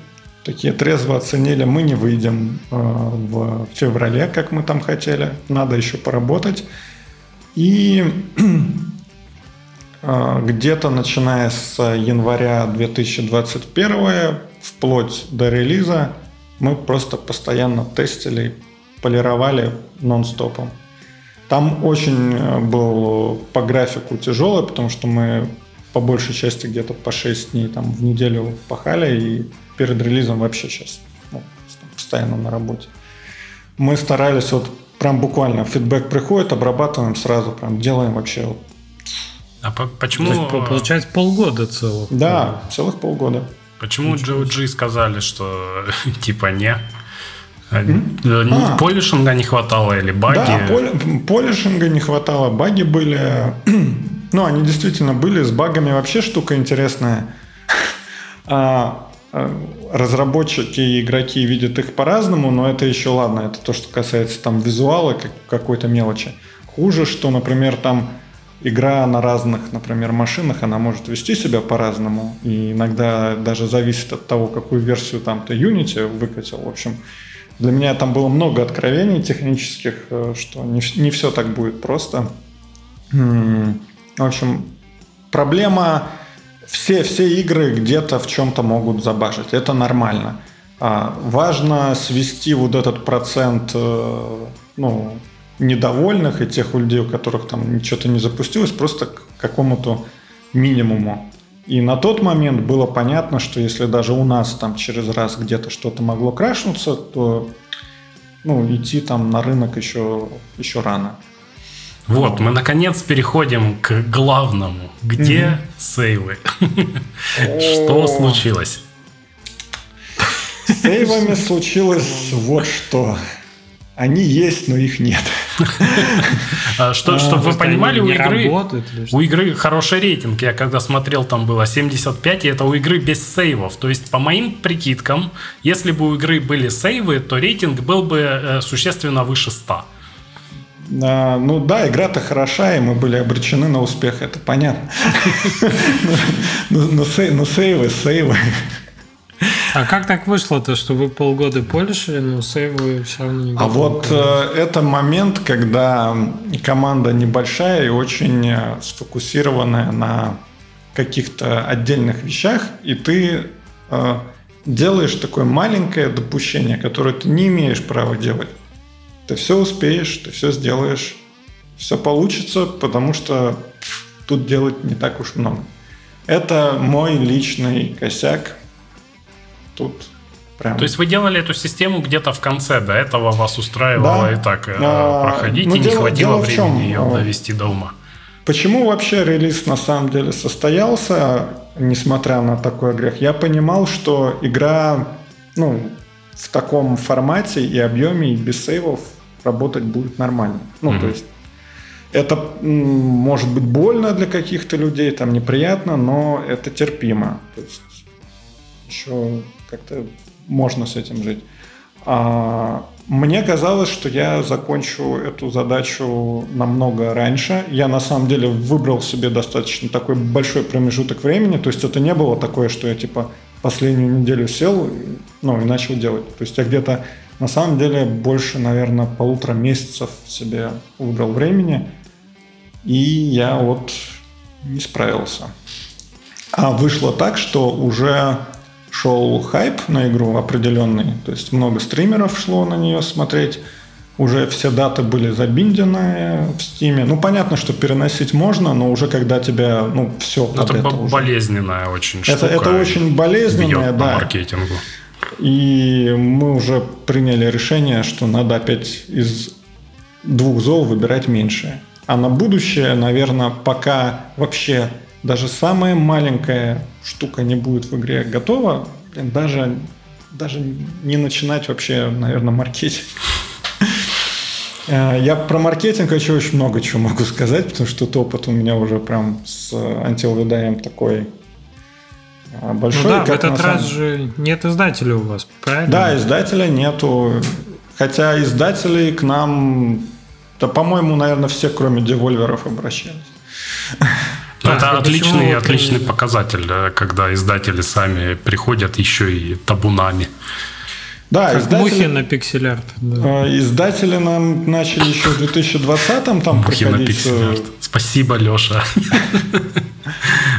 Такие трезво оценили, мы не выйдем э, в феврале, как мы там хотели. Надо еще поработать. И где-то начиная с января 2021 вплоть до релиза мы просто постоянно тестили, полировали нон-стопом. Там очень э, был по графику тяжелый, потому что мы по большей части где-то по 6 дней там в неделю пахали, и перед релизом вообще сейчас ну, постоянно на работе. Мы старались вот прям буквально фидбэк приходит, обрабатываем сразу, прям делаем вообще вот. А по почему... То есть, получается полгода целых. Да, целых полгода. Почему GOG сказали, что типа не? А. Полишинга не хватало или баги? Да, поли, полишинга не хватало, баги были. ну, они действительно были. С багами вообще штука интересная. А, а, разработчики и игроки видят их по-разному, но это еще ладно. Это то, что касается там визуала, как, какой-то мелочи. Хуже, что, например, там игра на разных, например, машинах, она может вести себя по-разному. И иногда даже зависит от того, какую версию там ты Unity выкатил. В общем, для меня там было много откровений технических, э, что не, не все так будет просто. В общем, проблема... Все, все игры где-то в чем-то могут забажить. Это нормально. А, важно свести вот этот процент э, ну, недовольных и тех людей, у которых там что-то не запустилось, просто к какому-то минимуму. И на тот момент было понятно, что если даже у нас там через раз где-то что-то могло крашнуться, то ну, идти там на рынок еще, еще рано. Вот, мы наконец переходим к главному. Где сейвы? Что случилось? С сейвами случилось вот что. Они есть, но их нет. А что, чтобы вы понимали, у игры, у игры хороший рейтинг. Я когда смотрел, там было 75, и это у игры без сейвов. То есть, по моим прикидкам, если бы у игры были сейвы, то рейтинг был бы э, существенно выше 100. А, ну да, игра-то хороша, и мы были обречены на успех, это понятно. Но сейвы, сейвы. А как так вышло-то, что вы полгода полишили, но сейвы все равно не А вот э, это момент, когда команда небольшая и очень э, сфокусированная на каких-то отдельных вещах, и ты э, делаешь такое маленькое допущение, которое ты не имеешь права делать. Ты все успеешь, ты все сделаешь, все получится, потому что тут делать не так уж много. Это мой личный косяк, Тут Прям. То есть вы делали эту систему где-то в конце, до этого вас устраивало да. и так э, а, проходить, ну, и не дело, хватило дело времени чем? ее а, довести до ума. Почему вообще релиз на самом деле состоялся, несмотря на такой грех? Я понимал, что игра ну, в таком формате и объеме, и без сейвов работать будет нормально. Ну, mm-hmm. то есть это может быть больно для каких-то людей, там неприятно, но это терпимо. То есть еще как-то можно с этим жить. А мне казалось, что я закончу эту задачу намного раньше. Я на самом деле выбрал себе достаточно такой большой промежуток времени. То есть это не было такое, что я типа последнюю неделю сел ну, и начал делать. То есть я где-то на самом деле больше, наверное, полутора месяцев себе выбрал времени. И я вот не справился. А вышло так, что уже шел хайп на игру определенный, то есть много стримеров шло на нее смотреть, уже все даты были забиндены в стиме. Ну, понятно, что переносить можно, но уже когда тебя, ну, все это, это уже... болезненная очень штука. Это, это очень болезненная, да. По маркетингу. И мы уже приняли решение, что надо опять из двух зол выбирать меньшее. А на будущее, наверное, пока вообще даже самая маленькая штука не будет в игре готова, блин, даже, даже не начинать вообще, наверное, маркетинг. Э, я про маркетинг еще очень много чего могу сказать, потому что тот опыт у меня уже прям с антилвидаем такой э, большой. Ну да, в этот раз самом... же нет издателя у вас, правильно? Да, издателя нету. Хотя издателей к нам, да, по-моему, наверное, все, кроме девольверов, обращались. Это а, отличный, отличный показатель, когда издатели сами приходят еще и табунами. Да, как издатели, мухи на пиксель-арт. Да. Э, издатели нам начали еще в 2020-м там мухи приходить. На пиксель-арт. Спасибо, Леша.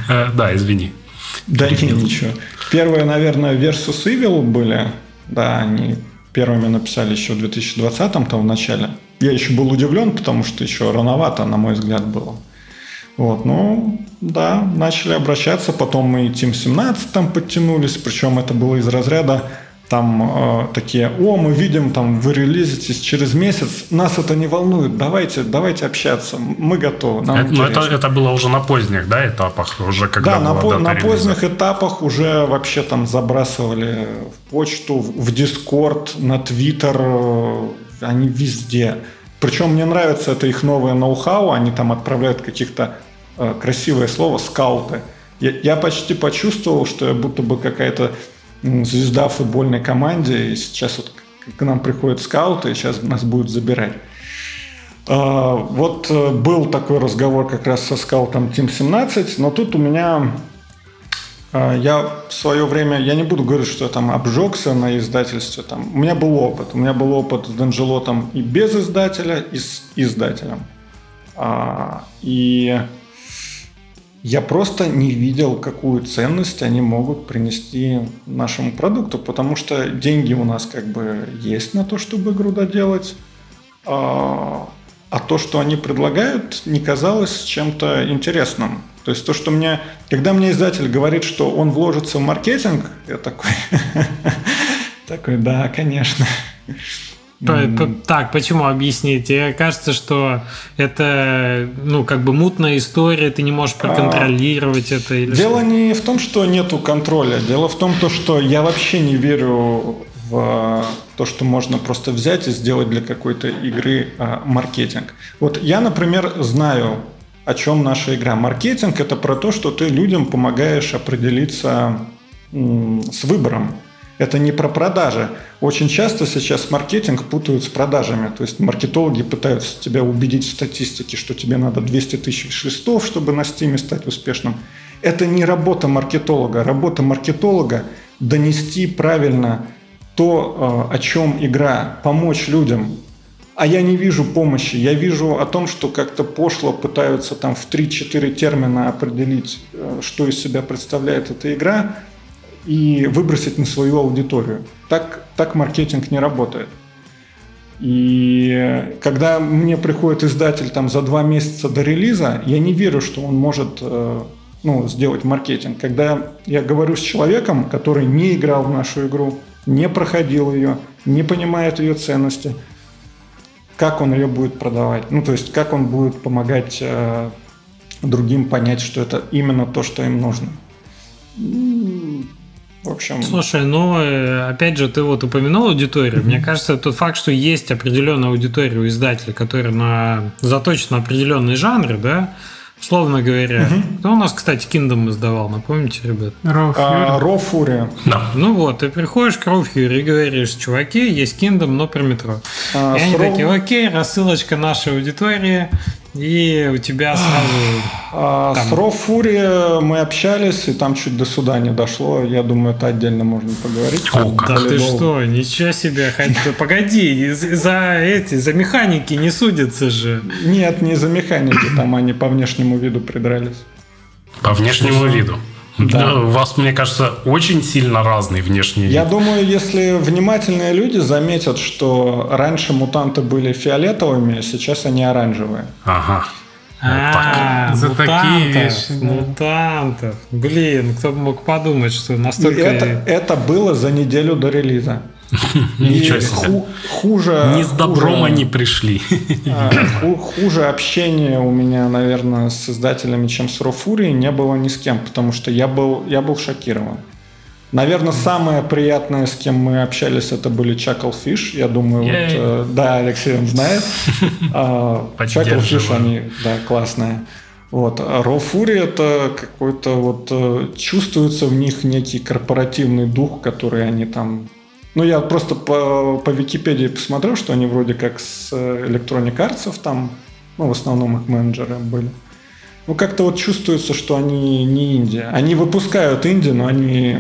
Э, да, извини. Да не, ничего. Первые, наверное, Versus Evil были. Да, они первыми написали еще в 2020-м, там в начале. Я еще был удивлен, потому что еще рановато, на мой взгляд, было. Вот, ну, да, начали обращаться, потом мы и Team 17 там подтянулись, причем это было из разряда там э, такие, о, мы видим, там вы релизитесь через месяц, нас это не волнует, давайте, давайте общаться, мы готовы. Нам это, но это, это было уже на поздних, да, этапах, уже когда Да, на, по, на поздних этапах уже вообще там забрасывали в почту, в Дискорд, на Твиттер, э, они везде. Причем мне нравится это их новое ноу-хау, они там отправляют каких-то э, красивое слово скауты. Я, я почти почувствовал, что я будто бы какая-то звезда в футбольной команде, и сейчас вот к нам приходят скауты, и сейчас нас будут забирать. Э, вот э, был такой разговор как раз со скаутом Team 17, но тут у меня я в свое время, я не буду говорить, что я там обжегся на издательстве. Там. У меня был опыт. У меня был опыт с Данжелотом и без издателя, и с издателем. А, и я просто не видел, какую ценность они могут принести нашему продукту, потому что деньги у нас как бы есть на то, чтобы игру доделать, а, а то, что они предлагают, не казалось чем-то интересным. То есть то, что мне... Когда мне издатель говорит, что он вложится в маркетинг, я такой... Такой, да, конечно. Так, почему объясните? Кажется, что это, ну, как бы мутная история, ты не можешь проконтролировать а, это. Или дело что? не в том, что нету контроля. Дело в том, то, что я вообще не верю в то, что можно просто взять и сделать для какой-то игры а, маркетинг. Вот я, например, знаю о чем наша игра. Маркетинг это про то, что ты людям помогаешь определиться с выбором. Это не про продажи. Очень часто сейчас маркетинг путают с продажами. То есть маркетологи пытаются тебя убедить в статистике, что тебе надо 200 тысяч шестов, чтобы на стиме стать успешным. Это не работа маркетолога. Работа маркетолога – донести правильно то, э, о чем игра, помочь людям, а я не вижу помощи. Я вижу о том, что как-то пошло пытаются там в 3-4 термина определить, э, что из себя представляет эта игра, и выбросить на свою аудиторию. Так, так маркетинг не работает. И когда мне приходит издатель там за два месяца до релиза, я не верю, что он может э, ну, сделать маркетинг. Когда я говорю с человеком, который не играл в нашу игру, не проходил ее, не понимает ее ценности, как он ее будет продавать? Ну, то есть, как он будет помогать э, другим понять, что это именно то, что им нужно? В общем... Слушай, ну, э, опять же, ты вот упомянул аудиторию. Мне кажется, тот факт, что есть определенная аудитория у издателя, которая на... заточена на определенные жанры, да, Условно говоря. Угу. Кто у нас, кстати, Kingdom издавал, напомните, ребят? Raw Fury. А. Да. Ну вот, ты приходишь к Raw Fury и говоришь, чуваки, есть Kingdom, но про метро. А, и они Raw... такие, окей, рассылочка нашей аудитории, и у тебя сразу... А, там... С Raw Fury мы общались, и там чуть до суда не дошло. Я думаю, это отдельно можно поговорить. О, как ты что, ничего себе. Погоди, за эти, за механики не судятся же. Нет, не за механики, там они по внешнему виду придрались. По внешнему виду? Да. У вас, мне кажется, очень сильно разный внешний вид. Я думаю, если внимательные люди заметят, что раньше мутанты были фиолетовыми, а сейчас они оранжевые. Ага. А, за такие вещи. Мутантов. Блин, кто бы мог подумать, что настолько... Это, это было за неделю до релиза. Ничего себе. Хуже... Не с добром они пришли. А, хуже общения у меня, наверное, с издателями, чем с Рофурией, не было ни с кем, потому что я был, я был шокирован. Наверное, самое приятное, с кем мы общались, это были Chucklefish. Я думаю, вот, э, да, Алексей он знает. А, Chucklefish, они, да, классные. Вот. А Raw Fury это какой-то вот э, чувствуется в них некий корпоративный дух, который они там ну, я просто по, по Википедии посмотрел, что они вроде как с э, Electronic Arts там, ну, в основном их менеджеры были. Ну, как-то вот чувствуется, что они не Индия. Они выпускают Инди, но они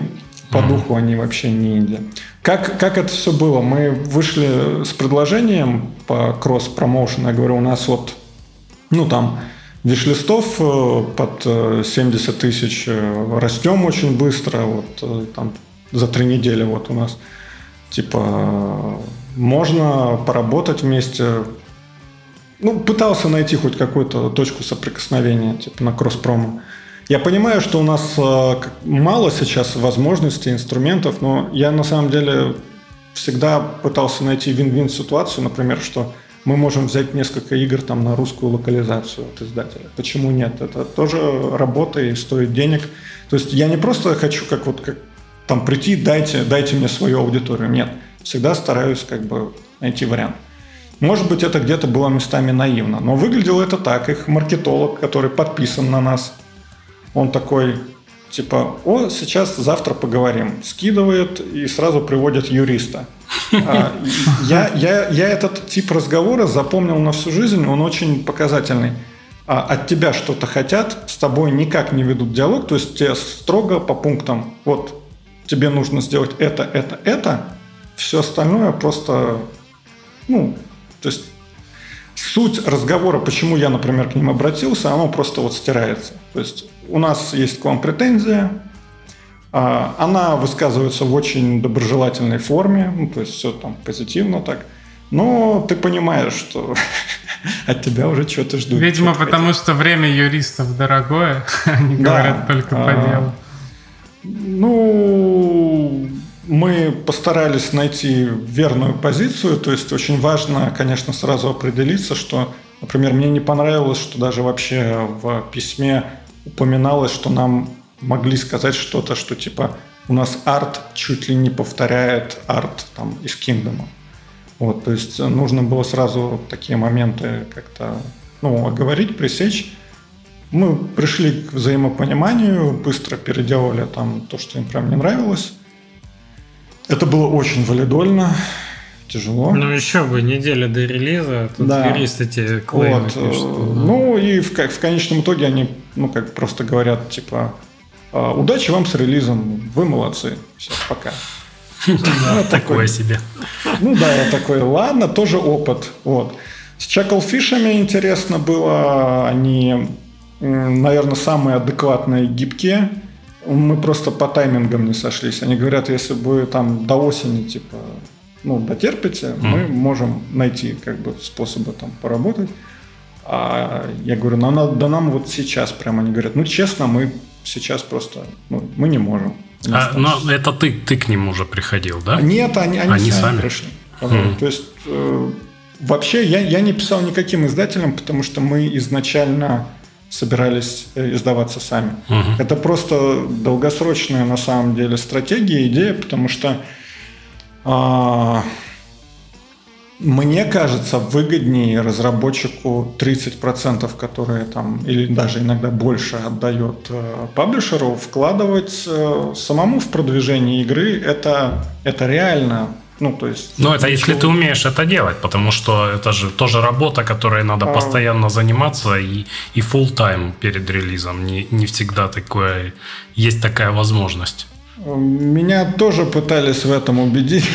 по духу они вообще не Индия. Как, как это все было? Мы вышли с предложением по кросс-промоушену. Я говорю, у нас вот, ну, там, виш-листов э, под 70 э, тысяч растем очень быстро. Вот там за три недели вот у нас Типа, можно поработать вместе. Ну, пытался найти хоть какую-то точку соприкосновения, типа на кросс-промо. Я понимаю, что у нас э, мало сейчас возможностей, инструментов, но я на самом деле всегда пытался найти вин-вин ситуацию, например, что мы можем взять несколько игр там на русскую локализацию от издателя. Почему нет? Это тоже работа и стоит денег. То есть я не просто хочу как вот как там прийти, дайте, дайте мне свою аудиторию. Нет, всегда стараюсь как бы найти вариант. Может быть, это где-то было местами наивно, но выглядело это так. Их маркетолог, который подписан на нас, он такой, типа, о, сейчас, завтра поговорим. Скидывает и сразу приводит юриста. А, я, я, я этот тип разговора запомнил на всю жизнь, он очень показательный. А от тебя что-то хотят, с тобой никак не ведут диалог, то есть тебе строго по пунктам. Вот тебе нужно сделать это, это, это, все остальное просто, ну, то есть суть разговора, почему я, например, к ним обратился, оно просто вот стирается. То есть у нас есть к вам претензия, а, она высказывается в очень доброжелательной форме, ну, то есть все там позитивно так, но ты понимаешь, что от тебя уже что-то ждут. Видимо, потому хотят. что время юристов дорогое, они да, говорят только по а, делу. Ну, мы постарались найти верную позицию, то есть очень важно, конечно, сразу определиться, что, например, мне не понравилось, что даже вообще в письме упоминалось, что нам могли сказать что-то, что типа у нас арт чуть ли не повторяет арт там из Kingdom. Вот, то есть нужно было сразу такие моменты как-то ну, оговорить, пресечь. Мы пришли к взаимопониманию, быстро переделали там то, что им прям не нравилось. Это было очень валидольно, тяжело. Ну еще бы, неделя до релиза, тут да. юристы тебе клеймы вот. пишут. Ну. и в, в конечном итоге они, ну как просто говорят, типа, «А, удачи вам с релизом, вы молодцы, все, пока. Ну, такое себе. Ну да, я такой, ладно, тоже опыт. Вот. С Чаклфишами интересно было, они наверное, самые адекватные гибкие. Мы просто по таймингам не сошлись. Они говорят, если бы там до осени, типа, ну, дотерпите, mm. мы можем найти как бы способы там поработать. А я говорю, ну, надо, да нам вот сейчас прямо они говорят, ну, честно, мы сейчас просто, ну, мы не можем. А, но это ты, ты к ним уже приходил, да? Нет, они, они, они сами, сами пришли. Mm. То есть э, вообще я, я не писал никаким издателям, потому что мы изначально собирались э, издаваться сами. Uh-huh. Это просто долгосрочная на самом деле стратегия, идея, потому что а, мне кажется, выгоднее разработчику 30%, которые там, или даже иногда больше отдает э, паблишеру, вкладывать э, самому в продвижение игры. Это, это реально ну, то есть... Ну, это если ты умеешь это делать, потому что это же тоже работа, которой надо а... постоянно заниматься и, и full time перед релизом. Не, не всегда такое, есть такая возможность. Меня тоже пытались в этом убедить.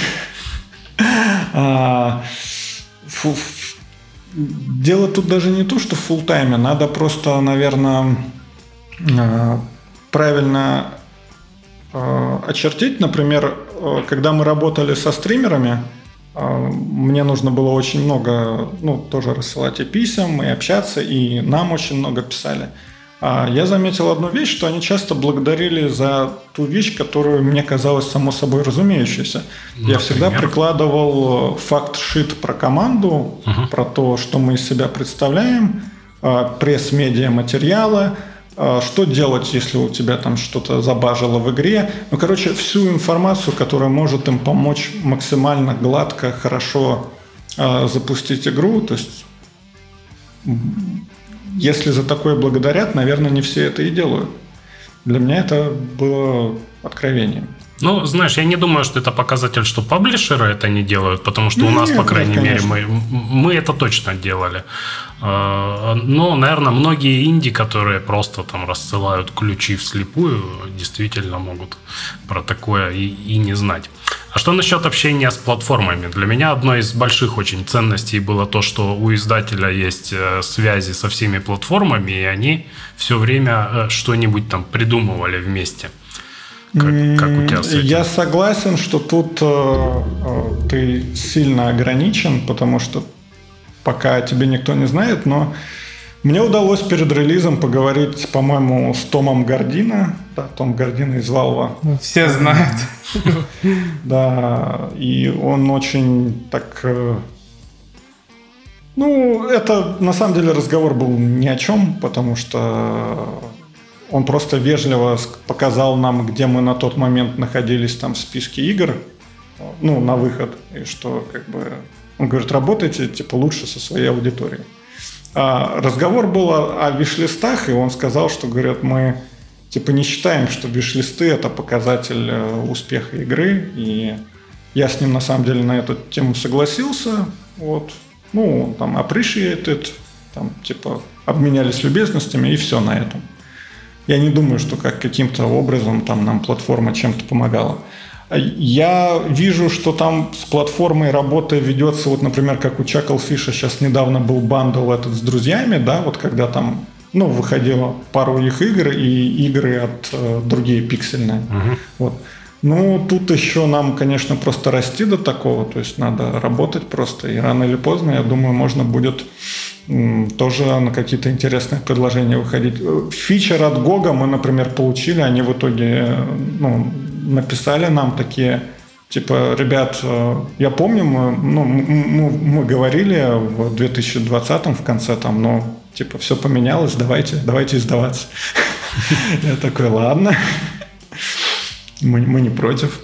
А, дело тут даже не то, что в full тайме надо просто, наверное, а, правильно а, очертить. Например, когда мы работали со стримерами, мне нужно было очень много, ну, тоже рассылать и писем, и общаться, и нам очень много писали. А я заметил одну вещь, что они часто благодарили за ту вещь, которую мне казалось само собой разумеющейся. Например? Я всегда прикладывал э, факт-шит про команду, угу. про то, что мы из себя представляем, э, пресс-медиа материалы, э, что делать, если у тебя там что-то забажило в игре. Ну, короче, всю информацию, которая может им помочь максимально гладко, хорошо запустить игру. То есть если за такое благодарят, наверное, не все это и делают. Для меня это было откровением. Ну, знаешь, я не думаю, что это показатель, что паблишеры это не делают, потому что у нас, по крайней нет, мере, мы, мы это точно делали. А, но, наверное, многие инди, которые просто там рассылают ключи вслепую, действительно могут про такое и, и не знать. А что насчет общения с платформами? Для меня одной из больших очень ценностей было то, что у издателя есть э, связи со всеми платформами, и они все время э, что-нибудь там придумывали вместе. Как, как у тебя с этим? Я согласен, что тут э, э, ты сильно ограничен, потому что пока тебе никто не знает, но мне удалось перед релизом поговорить, по-моему, с Томом Гордина. Да, Том Гордина из Valve. Ну, все знают. Да, и он очень так... Э, ну, это на самом деле разговор был ни о чем, потому что он просто вежливо показал нам, где мы на тот момент находились там в списке игр, ну, на выход, и что как бы... Он говорит, работайте, типа, лучше со своей аудиторией. А разговор был о, о виш-листах, и он сказал, что, говорят, мы типа не считаем, что виш-листы это показатель э, успеха игры, и я с ним на самом деле на эту тему согласился, вот, ну, там appreciated, там, типа, обменялись любезностями, и все на этом. Я не думаю, что как каким-то образом там нам платформа чем-то помогала. Я вижу, что там с платформой работа ведется, вот, например, как у Чаклфиша сейчас недавно был бандл этот с друзьями, да, вот когда там ну, выходило пару их игр и игры от э, другие пиксельные. Uh-huh. Вот. Ну, тут еще нам, конечно, просто расти до такого, то есть надо работать просто, и рано или поздно, я думаю, можно будет тоже на какие-то интересные предложения выходить. Фичер от Гога мы, например, получили, они в итоге ну, написали нам такие, типа, ребят, э, я помню, мы, ну, мы, мы говорили в 2020 в конце там, но типа все поменялось, давайте, давайте издаваться. Я такой, ладно, мы, мы не против.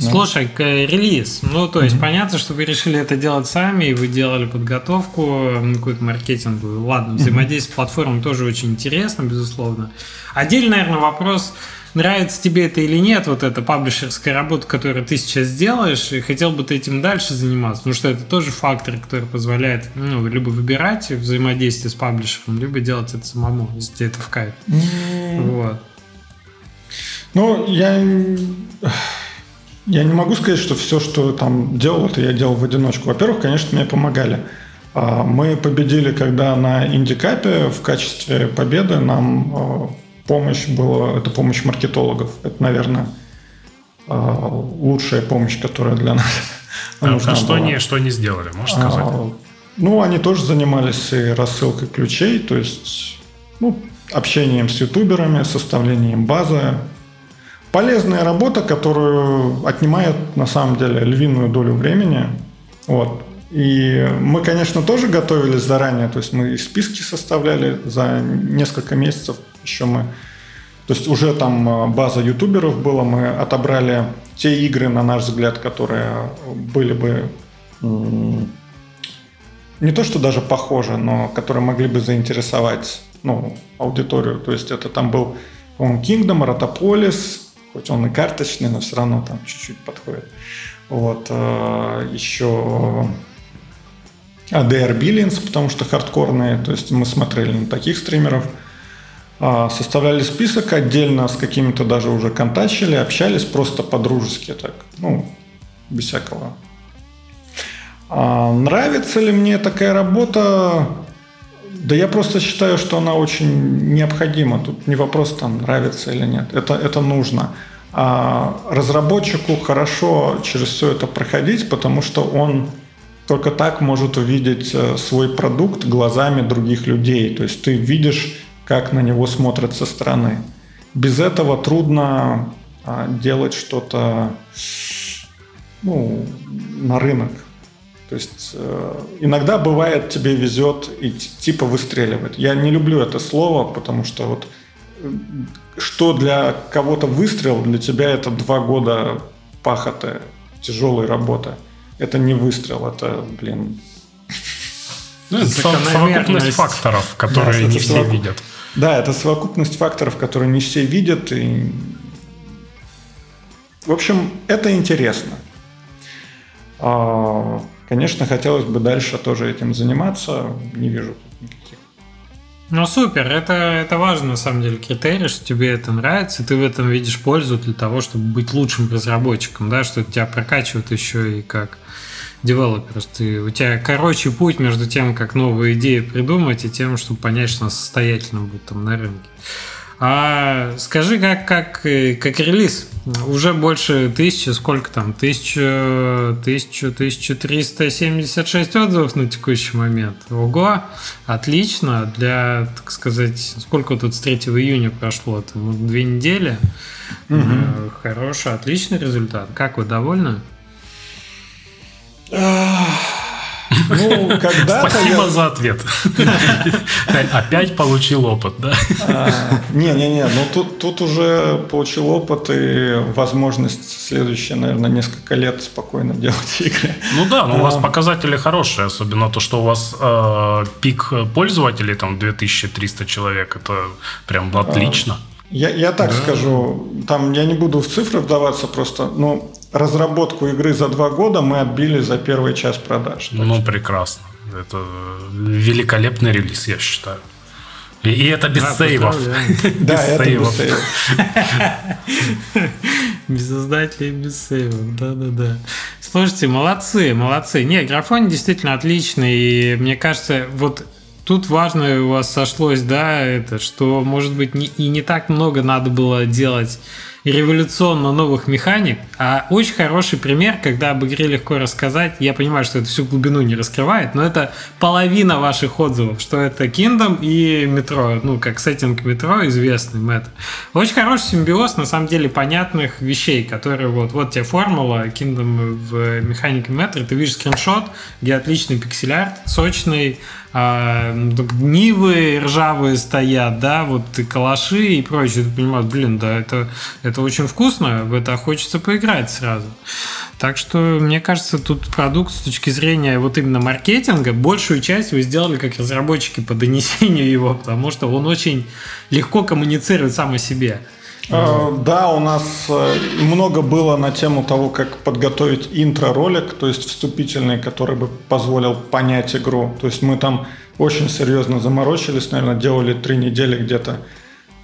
Слушай, релиз. Ну, то есть, mm-hmm. понятно, что вы решили это делать сами, и вы делали подготовку, какую-то маркетинговую. Ладно, взаимодействие mm-hmm. с платформой тоже очень интересно, безусловно. Отдельный, наверное, вопрос, нравится тебе это или нет, вот эта паблишерская работа, которую ты сейчас делаешь, и хотел бы ты этим дальше заниматься, потому что это тоже фактор, который позволяет ну, либо выбирать взаимодействие с паблишером, либо делать это самому, если тебе это в кайф. Mm-hmm. Вот. Ну, я я не могу сказать, что все, что там делал, это я делал в одиночку. Во-первых, конечно, мне помогали. А, мы победили, когда на Индикапе в качестве победы нам а, помощь была, это помощь маркетологов. Это, наверное, а, лучшая помощь, которая для нас а, нужна а что была. Они, что они сделали, можешь сказать? Ну, они тоже занимались и рассылкой ключей, то есть, ну, общением с ютуберами, составлением базы. Полезная работа, которую отнимает на самом деле львиную долю времени. Вот. И мы, конечно, тоже готовились заранее, то есть мы и списки составляли за несколько месяцев, еще мы, то есть уже там а, база ютуберов была, мы отобрали те игры, на наш взгляд, которые были бы не то, что даже похожи, но которые могли бы заинтересовать ну, аудиторию. То есть это там был, по-моему, Kingdom, Rotopolis, хоть он и карточный, но все равно там чуть-чуть подходит. Вот. А, еще ADR Billions, потому что хардкорные, то есть мы смотрели на таких стримеров. А, составляли список отдельно с какими-то даже уже контачили, общались просто по-дружески так, ну, без всякого. А нравится ли мне такая работа? Да я просто считаю, что она очень необходима. Тут не вопрос там нравится или нет. Это, это нужно. А разработчику хорошо через все это проходить, потому что он только так может увидеть э, свой продукт глазами других людей. То есть ты видишь, как на него смотрят со стороны. Без этого трудно а, делать что-то ну, на рынок. То есть э, иногда бывает тебе везет и типа выстреливает. Я не люблю это слово, потому что вот э, что для кого-то выстрел, для тебя это два года пахоты, тяжелой работы – это не выстрел, это, блин... Ну, это совокупность факторов, которые да, не все совокуп... видят. Да, это совокупность факторов, которые не все видят. И... В общем, это интересно. Конечно, хотелось бы дальше тоже этим заниматься. Не вижу никаких. Ну супер, это, это важно на самом деле критерий, что тебе это нравится, ты в этом видишь пользу для того, чтобы быть лучшим разработчиком, да, что тебя прокачивает еще и как девелоперс. Ты, у тебя короче путь между тем, как новые идеи придумать, и тем, чтобы понять, что она состоятельно будет там на рынке. А скажи, как, как, как релиз? Уже больше тысячи, сколько там? Тысяча, тысяча, тысяча триста семьдесят шесть отзывов на текущий момент. Ого, отлично. Для, так сказать, сколько тут с 3 июня прошло? Там, две недели. Угу. Хороший, отличный результат. Как вы довольны? Ну, когда Спасибо я... за ответ. Опять получил опыт, да? Не-не-не, ну тут, тут уже получил опыт и возможность следующие, наверное, несколько лет спокойно делать игры. Ну да, но у вас а. показатели хорошие, особенно то, что у вас э, пик пользователей, там 2300 человек, это прям отлично. Я, я так да. скажу, там я не буду в цифры вдаваться просто, ну, разработку игры за два года мы отбили за первый час продаж. Ну, прекрасно. Это великолепный релиз, я считаю. И, и это без да, сейвов. Да, это без сейвов. Без создателей, без сейвов. Да-да-да. Слушайте, молодцы, молодцы. Не, графон действительно отличный. И мне кажется, вот тут важно у вас сошлось, да, это, что, может быть, не, и не так много надо было делать революционно новых механик, а очень хороший пример, когда об игре легко рассказать. Я понимаю, что это всю глубину не раскрывает, но это половина ваших отзывов, что это Kingdom и метро, ну, как сеттинг метро известный это. Очень хороший симбиоз, на самом деле, понятных вещей, которые вот, вот тебе формула Kingdom в механике метро, ты видишь скриншот, где отличный пиксель-арт, сочный, а, нивы ржавые стоят, да, вот и калаши и прочее, ты понимаешь, блин, да, это, это очень вкусно, в это хочется поиграть сразу. Так что, мне кажется, тут продукт с точки зрения вот именно маркетинга, большую часть вы сделали как разработчики по донесению его, потому что он очень легко коммуницирует сам о себе. Э, да, у нас э, много было на тему того, как подготовить интро-ролик, то есть вступительный, который бы позволил понять игру. То есть мы там очень серьезно заморочились, наверное, делали три недели где-то,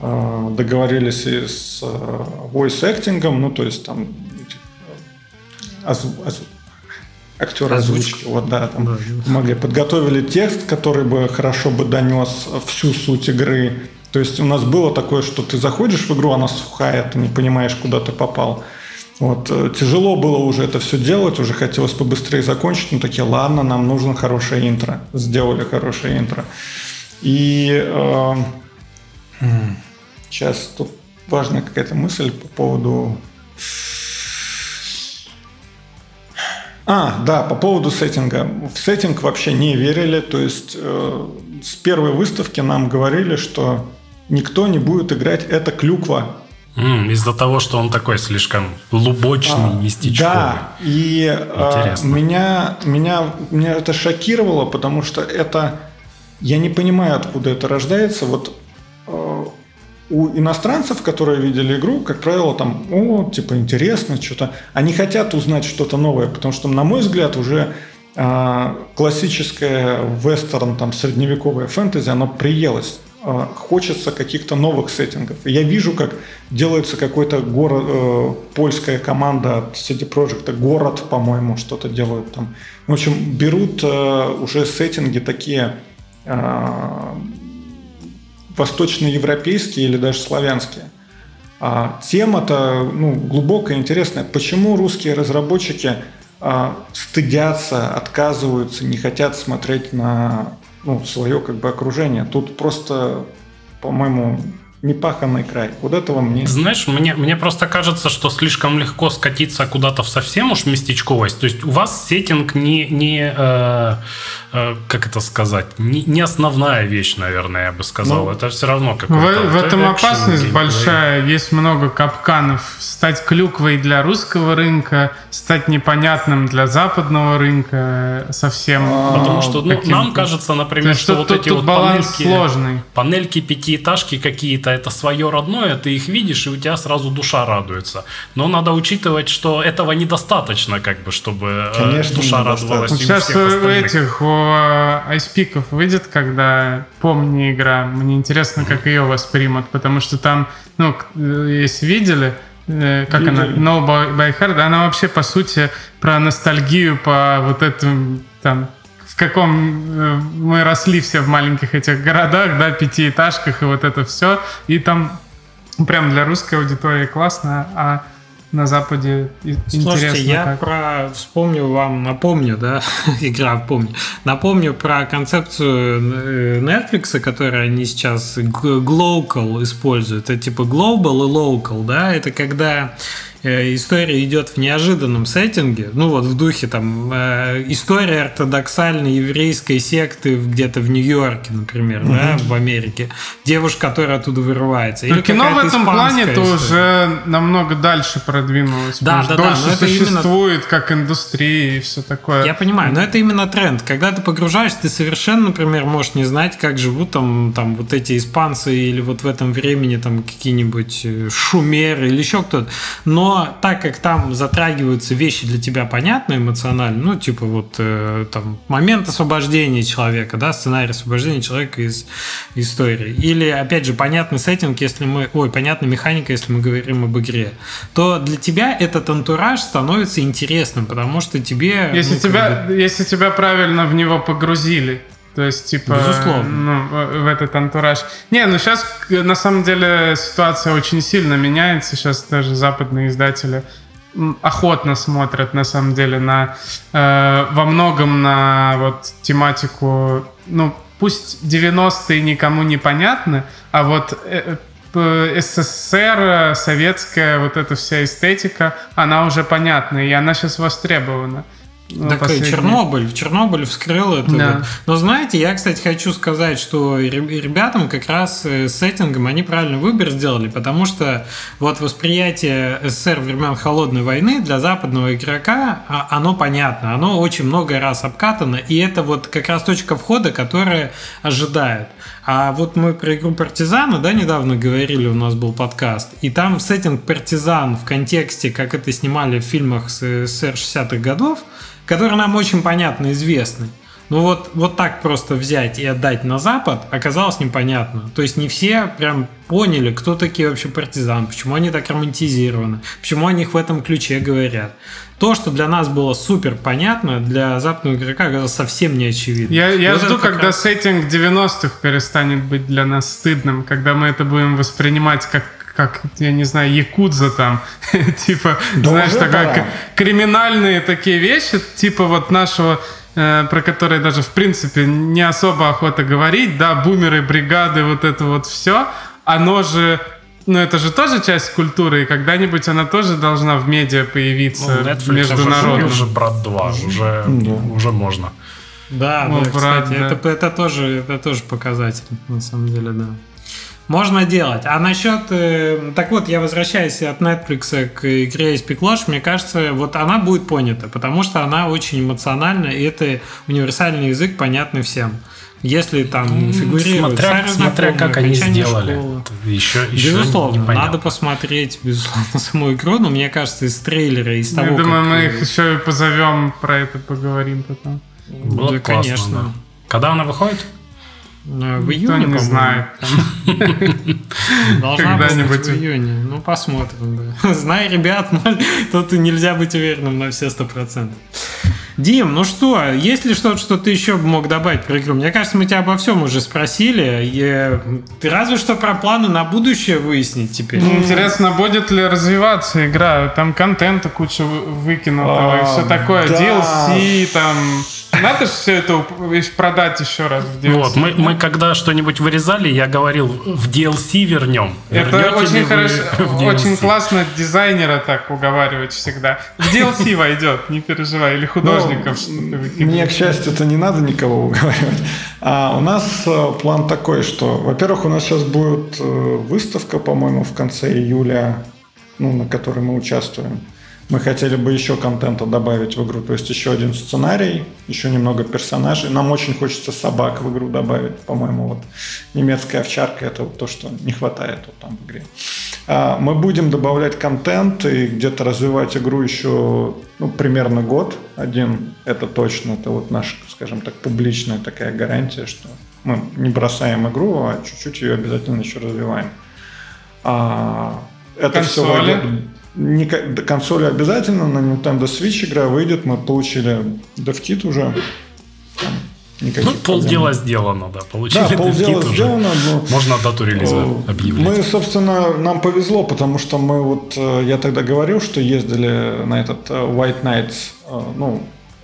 э, договорились и с voice acting, ну то есть там актер озвучки, вот да, там да, могли подготовили текст, который бы хорошо бы донес всю суть игры то есть у нас было такое, что ты заходишь в игру, она сухая, ты не понимаешь, куда ты попал. Вот, э, тяжело было уже это все делать, уже хотелось побыстрее закончить, но такие, ладно, нам нужно хорошее интро. Сделали хорошее интро. И э, Сейчас тут важная какая-то мысль по поводу... А, да, по поводу сеттинга. В сеттинг вообще не верили, то есть э, с первой выставки нам говорили, что никто не будет играть «Это клюква». Mm, из-за того, что он такой слишком лубочный, а, местечковый. Да, и э, меня, меня, меня это шокировало, потому что это... Я не понимаю, откуда это рождается. Вот э, у иностранцев, которые видели игру, как правило, там, о, типа, интересно, что-то. Они хотят узнать что-то новое, потому что, на мой взгляд, уже э, классическое вестерн, там, средневековое фэнтези, оно приелось. Э, хочется каких-то новых сеттингов. я вижу, как делается какой-то город, э, польская команда от CD Projekt, город, по-моему, что-то делают там. В общем, берут э, уже сеттинги такие э, восточноевропейские или даже славянские. А тема-то ну, глубокая, интересная. Почему русские разработчики а, стыдятся, отказываются, не хотят смотреть на ну, свое как бы окружение? Тут просто, по-моему, непаханный край. Вот этого мне... Знаешь, мне, мне просто кажется, что слишком легко скатиться куда-то в совсем уж местечковость. То есть у вас сеттинг не, не э, э, как это сказать, не, не основная вещь, наверное, я бы сказал. Ну, это все равно какой-то... В, в этом опасность большая. Есть много капканов. Стать клюквой для русского рынка, стать непонятным для западного рынка совсем. Потому что ну, нам кажется, например, что, что вот эти вот панельки, сложный. панельки пятиэтажки какие-то это свое родное, ты их видишь, и у тебя сразу душа радуется. Но надо учитывать, что этого недостаточно, как бы, чтобы э, Конечно, душа радовалась. Сейчас у, у этих, у э, айспиков выйдет, когда помни игра. Мне интересно, как ее воспримут, потому что там, ну, э, если видели, как Видели. она, No by, by Heart, она вообще, по сути, про ностальгию по вот этим там в каком э, мы росли все в маленьких этих городах, да, пятиэтажках и вот это все. И там прям для русской аудитории классно, а на Западе Слушайте, интересно. я как. про вспомню вам, напомню, да, игра помню, напомню про концепцию э, Netflix, которую они сейчас global используют. Это типа global и local, да, это когда история идет в неожиданном сеттинге, ну вот в духе там э, история ортодоксальной еврейской секты где-то в Нью-Йорке, например, угу. да, в Америке, девушка, которая оттуда вырывается. Или кино в этом плане то уже намного дальше продвинулось. Да, да, да. Но это существует именно... как индустрия и все такое. Я понимаю, но это именно тренд. Когда ты погружаешься, ты совершенно, например, можешь не знать, как живут там, там вот эти испанцы или вот в этом времени там какие-нибудь э, шумеры или еще кто-то. Но так как там затрагиваются вещи для тебя понятные эмоционально, ну, типа вот э, там момент освобождения человека, да, сценарий освобождения человека из истории. Или, опять же, понятный сеттинг, если мы, ой, понятная механика, если мы говорим об игре, то для тебя этот антураж становится интересным, потому что тебе... Если, ну, тебя, бы... если тебя правильно в него погрузили. То есть, типа, Безусловно. Ну, в этот антураж. Не, ну сейчас, на самом деле, ситуация очень сильно меняется. Сейчас даже западные издатели охотно смотрят, на самом деле, на э, во многом на вот тематику, ну, пусть 90-е никому не понятны, а вот э, э СССР, советская вот эта вся эстетика, она уже понятна, и она сейчас востребована. Ну, так последний. Чернобыль, Чернобыль вскрыл это. Да. Но знаете, я, кстати, хочу сказать, что ребятам как раз э, с сеттингом они правильный выбор сделали, потому что вот восприятие СССР времен Холодной войны для западного игрока, а, оно понятно, оно очень много раз обкатано, и это вот как раз точка входа, которая ожидают. А вот мы про игру Партизана, да, недавно говорили, у нас был подкаст, и там сеттинг Партизан в контексте, как это снимали в фильмах с СССР 60-х годов, которые нам очень понятно известны. Ну вот, вот так просто взять и отдать на Запад оказалось непонятно. То есть не все прям поняли, кто такие вообще партизан, почему они так романтизированы, почему о них в этом ключе говорят. То, что для нас было супер понятно, для западного игрока оказалось совсем не очевидно. Я, я вот жду, когда раз... сеттинг 90-х перестанет быть для нас стыдным, когда мы это будем воспринимать как как, я не знаю, якудза там, типа, да знаешь, такая, криминальные такие вещи, типа вот нашего про которые даже в принципе не особо охота говорить, да, бумеры, бригады, вот это вот все, оно же ну, это же тоже часть культуры, и когда-нибудь она тоже должна в медиа появиться ну, Netflix международно. уже брат 2, уже, да. уже можно. Да, ну, да, брат, кстати, да. Это, это, тоже, это тоже показатель, на самом деле, да. Можно делать. А насчет... Э, так вот, я возвращаюсь от Netflix к игре Speak мне кажется, вот она будет понята, потому что она очень эмоциональна, и это универсальный язык, понятный всем. Если там фигурирует смотря, смотря как они сделали. Еще, еще безусловно, непонятно. надо посмотреть, безусловно, саму игру, но мне кажется, из трейлера, из того, Я думаю, мы их еще и позовем, про это поговорим потом. Было да, классно, конечно. Да. Когда она выходит? Э, в июне, не знает. Должна быть в июне. Ну, посмотрим. Да. Знай, ребят, тут нельзя быть уверенным на все сто процентов. Дим, ну что, есть ли что-то, что ты еще мог добавить про игру? Мне кажется, мы тебя обо всем уже спросили. И ты разве что про планы на будущее выяснить теперь. Ну, интересно, будет ли развиваться игра? Там контента куча выкинутого а, и все такое. Да. DLC, там надо же все это продать еще раз в DLC. Вот, мы, мы когда что-нибудь вырезали, я говорил, в DLC вернем. Это очень хорошо, очень классно дизайнера так уговаривать всегда. В DLC войдет, не переживай, или художников. Ну, мне, к счастью, это не надо никого уговаривать. А у нас э, план такой, что, во-первых, у нас сейчас будет э, выставка, по-моему, в конце июля, ну, на которой мы участвуем. Мы хотели бы еще контента добавить в игру, то есть еще один сценарий, еще немного персонажей. Нам очень хочется собак в игру добавить, по-моему, вот немецкая овчарка это вот то, что не хватает вот там в игре. А, мы будем добавлять контент и где-то развивать игру еще ну, примерно год. Один это точно, это вот наша, скажем так, публичная такая гарантия, что мы не бросаем игру, а чуть-чуть ее обязательно еще развиваем. А, это Консоли. все не, консоли обязательно, на Nintendo Switch игра выйдет, мы получили DevKit уже. Никаких ну, полдела сделано, да. Получили да, полдела сделано. Но... Можно дату релиза э, объявлять. Мы, собственно, нам повезло, потому что мы вот, э, я тогда говорил, что ездили на этот э, White Nights, ну,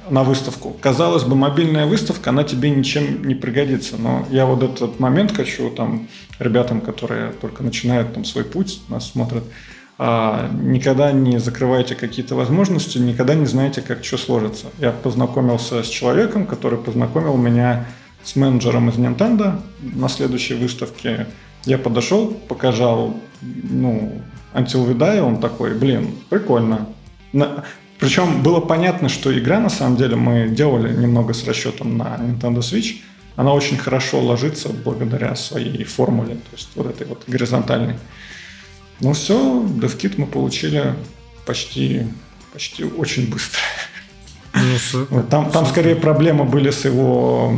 на выставку. Казалось бы, мобильная выставка, она тебе ничем не пригодится. Но я вот этот момент хочу там ребятам, которые только начинают там свой путь, нас смотрят, никогда не закрывайте какие-то возможности, никогда не знаете, как что сложится. Я познакомился с человеком, который познакомил меня с менеджером из Nintendo на следующей выставке. Я подошел, показал, ну, Until We Die, он такой, блин, прикольно. На... Причем было понятно, что игра, на самом деле, мы делали немного с расчетом на Nintendo Switch, она очень хорошо ложится благодаря своей формуле, то есть вот этой вот горизонтальной. Ну все, DevKit мы получили почти, почти очень быстро. Ну, там, там скорее проблемы были с его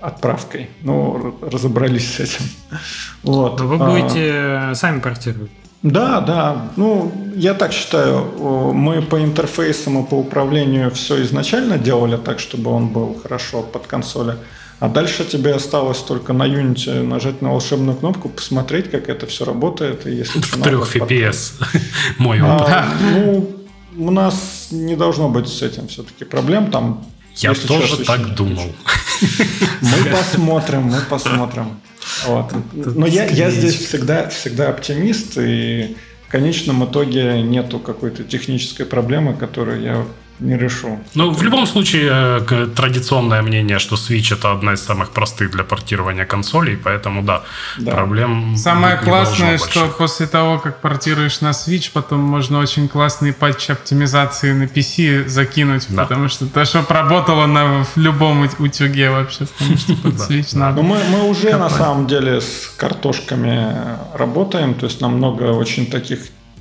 отправкой. Ну, разобрались с этим. Вот. Вы будете а, сами портировать? Да, да. Ну, я так считаю. Мы по интерфейсам и по управлению все изначально делали так, чтобы он был хорошо под консоли. А дальше тебе осталось только на Unity нажать на волшебную кнопку, посмотреть, как это все работает. И если в трех FPS. Мой опыт. А, ну, у нас не должно быть с этим все-таки проблем. Там, Я тоже так думал. Мы посмотрим, мы посмотрим. Вот. Но я, я здесь всегда, всегда оптимист, и в конечном итоге нету какой-то технической проблемы, которую я не решу. Ну, в любом случае, э, традиционное мнение, что Switch это одна из самых простых для портирования консолей, поэтому да, да. проблем Самое классное, что после того, как портируешь на Switch, потом можно очень классные патчи оптимизации на PC закинуть, да. потому что то, что работало на в любом утюге вообще, потому что под Switch надо. Ну, мы, мы уже на самом деле с картошками работаем, то есть нам много очень таких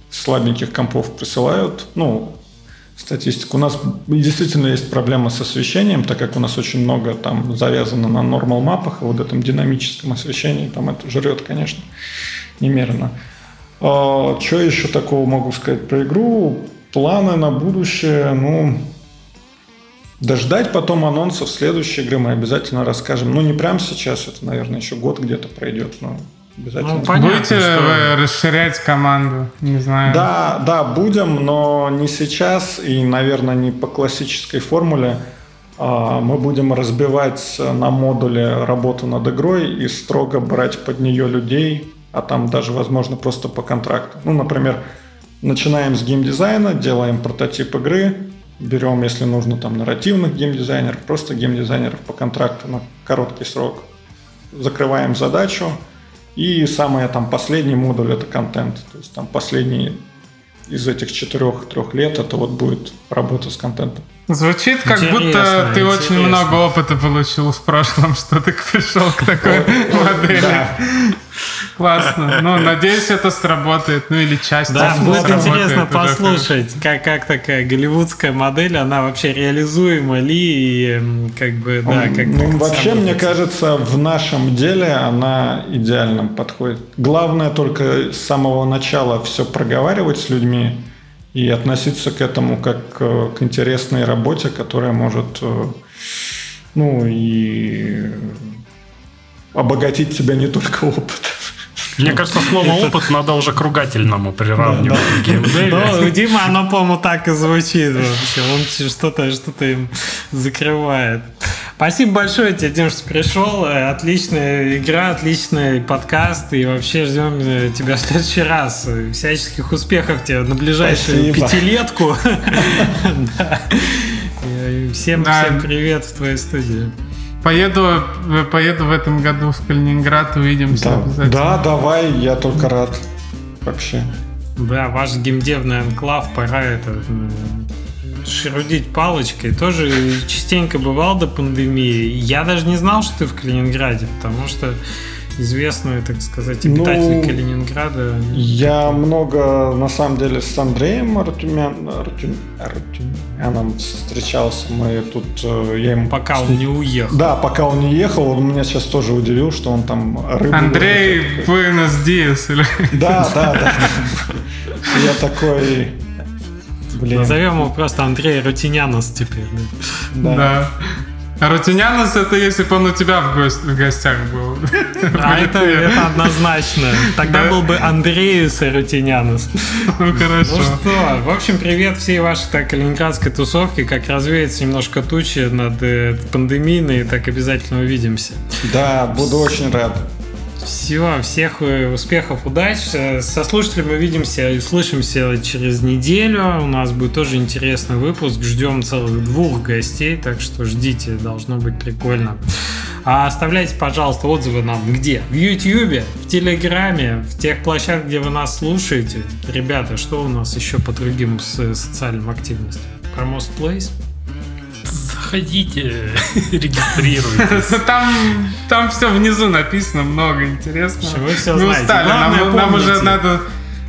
слабеньких компов присылают, ну, статистику. У нас действительно есть проблема с освещением, так как у нас очень много там завязано на нормал мапах, и вот этом динамическом освещении там это жрет, конечно, немерено. А, что еще такого могу сказать про игру? Планы на будущее, ну, дождать потом анонсов следующей игры мы обязательно расскажем. Ну, не прямо сейчас, это, наверное, еще год где-то пройдет, но Обязательно. Ну, понятно, Будете что... вы расширять команду? Не знаю. Да, да, будем, но не сейчас и, наверное, не по классической формуле. а, мы будем разбивать на модуле работу над игрой и строго брать под нее людей, а там даже, возможно, просто по контракту. Ну, например, начинаем с геймдизайна, делаем прототип игры, берем, если нужно, там, нарративных геймдизайнеров, просто геймдизайнеров по контракту на короткий срок, закрываем задачу, и самый там последний модуль это контент. То есть там последний из этих четырех-трех лет это вот будет работа с контентом. Звучит, как интересно, будто ты интересно. очень много опыта получил в прошлом, что ты пришел к такой модели. Классно. Ну, надеюсь, это сработает. Ну, или часть Да, будет интересно послушать, как, как такая голливудская модель, она вообще реализуема ли, и как бы, да, как... Ну, вообще, мне кажется, в нашем деле она идеально подходит. Главное только с самого начала все проговаривать с людьми, и относиться к этому как к интересной работе, которая может э, ну и обогатить тебя не только опытом. Мне кажется, слово «опыт» надо уже к ругательному приравнивать в геймдеве. Ну, Дима, оно, по-моему, так и звучит вообще. Он что-то что им закрывает. Спасибо большое тебе, Дим, что пришел. Отличная игра, отличный подкаст. И вообще ждем э, тебя в следующий раз. Всяческих успехов тебе на ближайшую Спасибо. пятилетку. Всем, всем привет в твоей студии. Поеду, поеду в этом году в Калининград, увидимся да. обязательно. Да, давай, я только рад. Вообще. Да, ваш геймдевный анклав, пора это шерудить палочкой. Тоже частенько бывал до пандемии. Я даже не знал, что ты в Калининграде, потому что известные, так сказать, обитатели ну, Калининграда. Я много, на самом деле, с Андреем Артюмян, Артюм, Артюмяном встречался. Мы тут, э, я ему... Пока он не уехал. Да, пока он не ехал, он меня сейчас тоже удивил, что он там рыбу... Андрей Буэнос Диас. Или... Да, да, да. Я такой... Блин. Назовем его просто Андрей Рутинянос теперь. Да. да. А Рутинянос это если бы он у тебя в, гость, в гостях был. А это, это однозначно. Тогда да? был бы Андреюс Рутинянос. Ну хорошо. Ну что, в общем, привет всей вашей так, калининградской тусовке. Как развеется немножко тучи над э, пандемийной, так обязательно увидимся. Да, буду очень рад. Все, всех э, успехов, удач. Э, со слушателями увидимся и услышимся через неделю. У нас будет тоже интересный выпуск. Ждем целых двух гостей, так что ждите, должно быть прикольно. А оставляйте, пожалуйста, отзывы нам где? В YouTube, в Телеграме, в тех площадках, где вы нас слушаете. Ребята, что у нас еще по другим социальным активностям? Про Place? Заходите, регистрируйтесь. Там, там все внизу написано, много интересного. Вы все Мы знаете. устали, нам, нам уже надо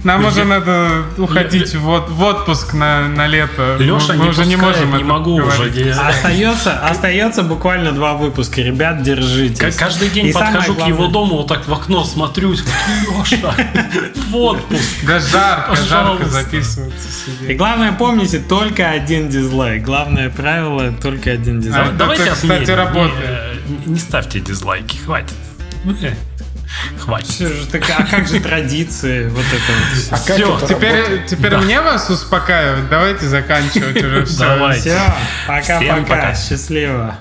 нам уже надо уходить в, в отпуск на, на лето. Леша мы, не уже не можем. Не могу говорить. уже. Остается, остается буквально два выпуска. Ребят, держитесь. Каждый день И подхожу к его дому, вот так в окно смотрюсь. Леша, в отпуск. Да жарко, жарко записываться себе. И главное, помните, только один дизлайк. Главное правило, только один дизлайк. А, Давайте, кстати, работает. Не, не ставьте дизлайки, хватит. Хватит. Же, так, а как же традиции? Вот это вот. А все, это теперь, теперь да. мне вас успокаивать. Давайте заканчивать уже все. Давайте. Все, пока-пока. Счастливо.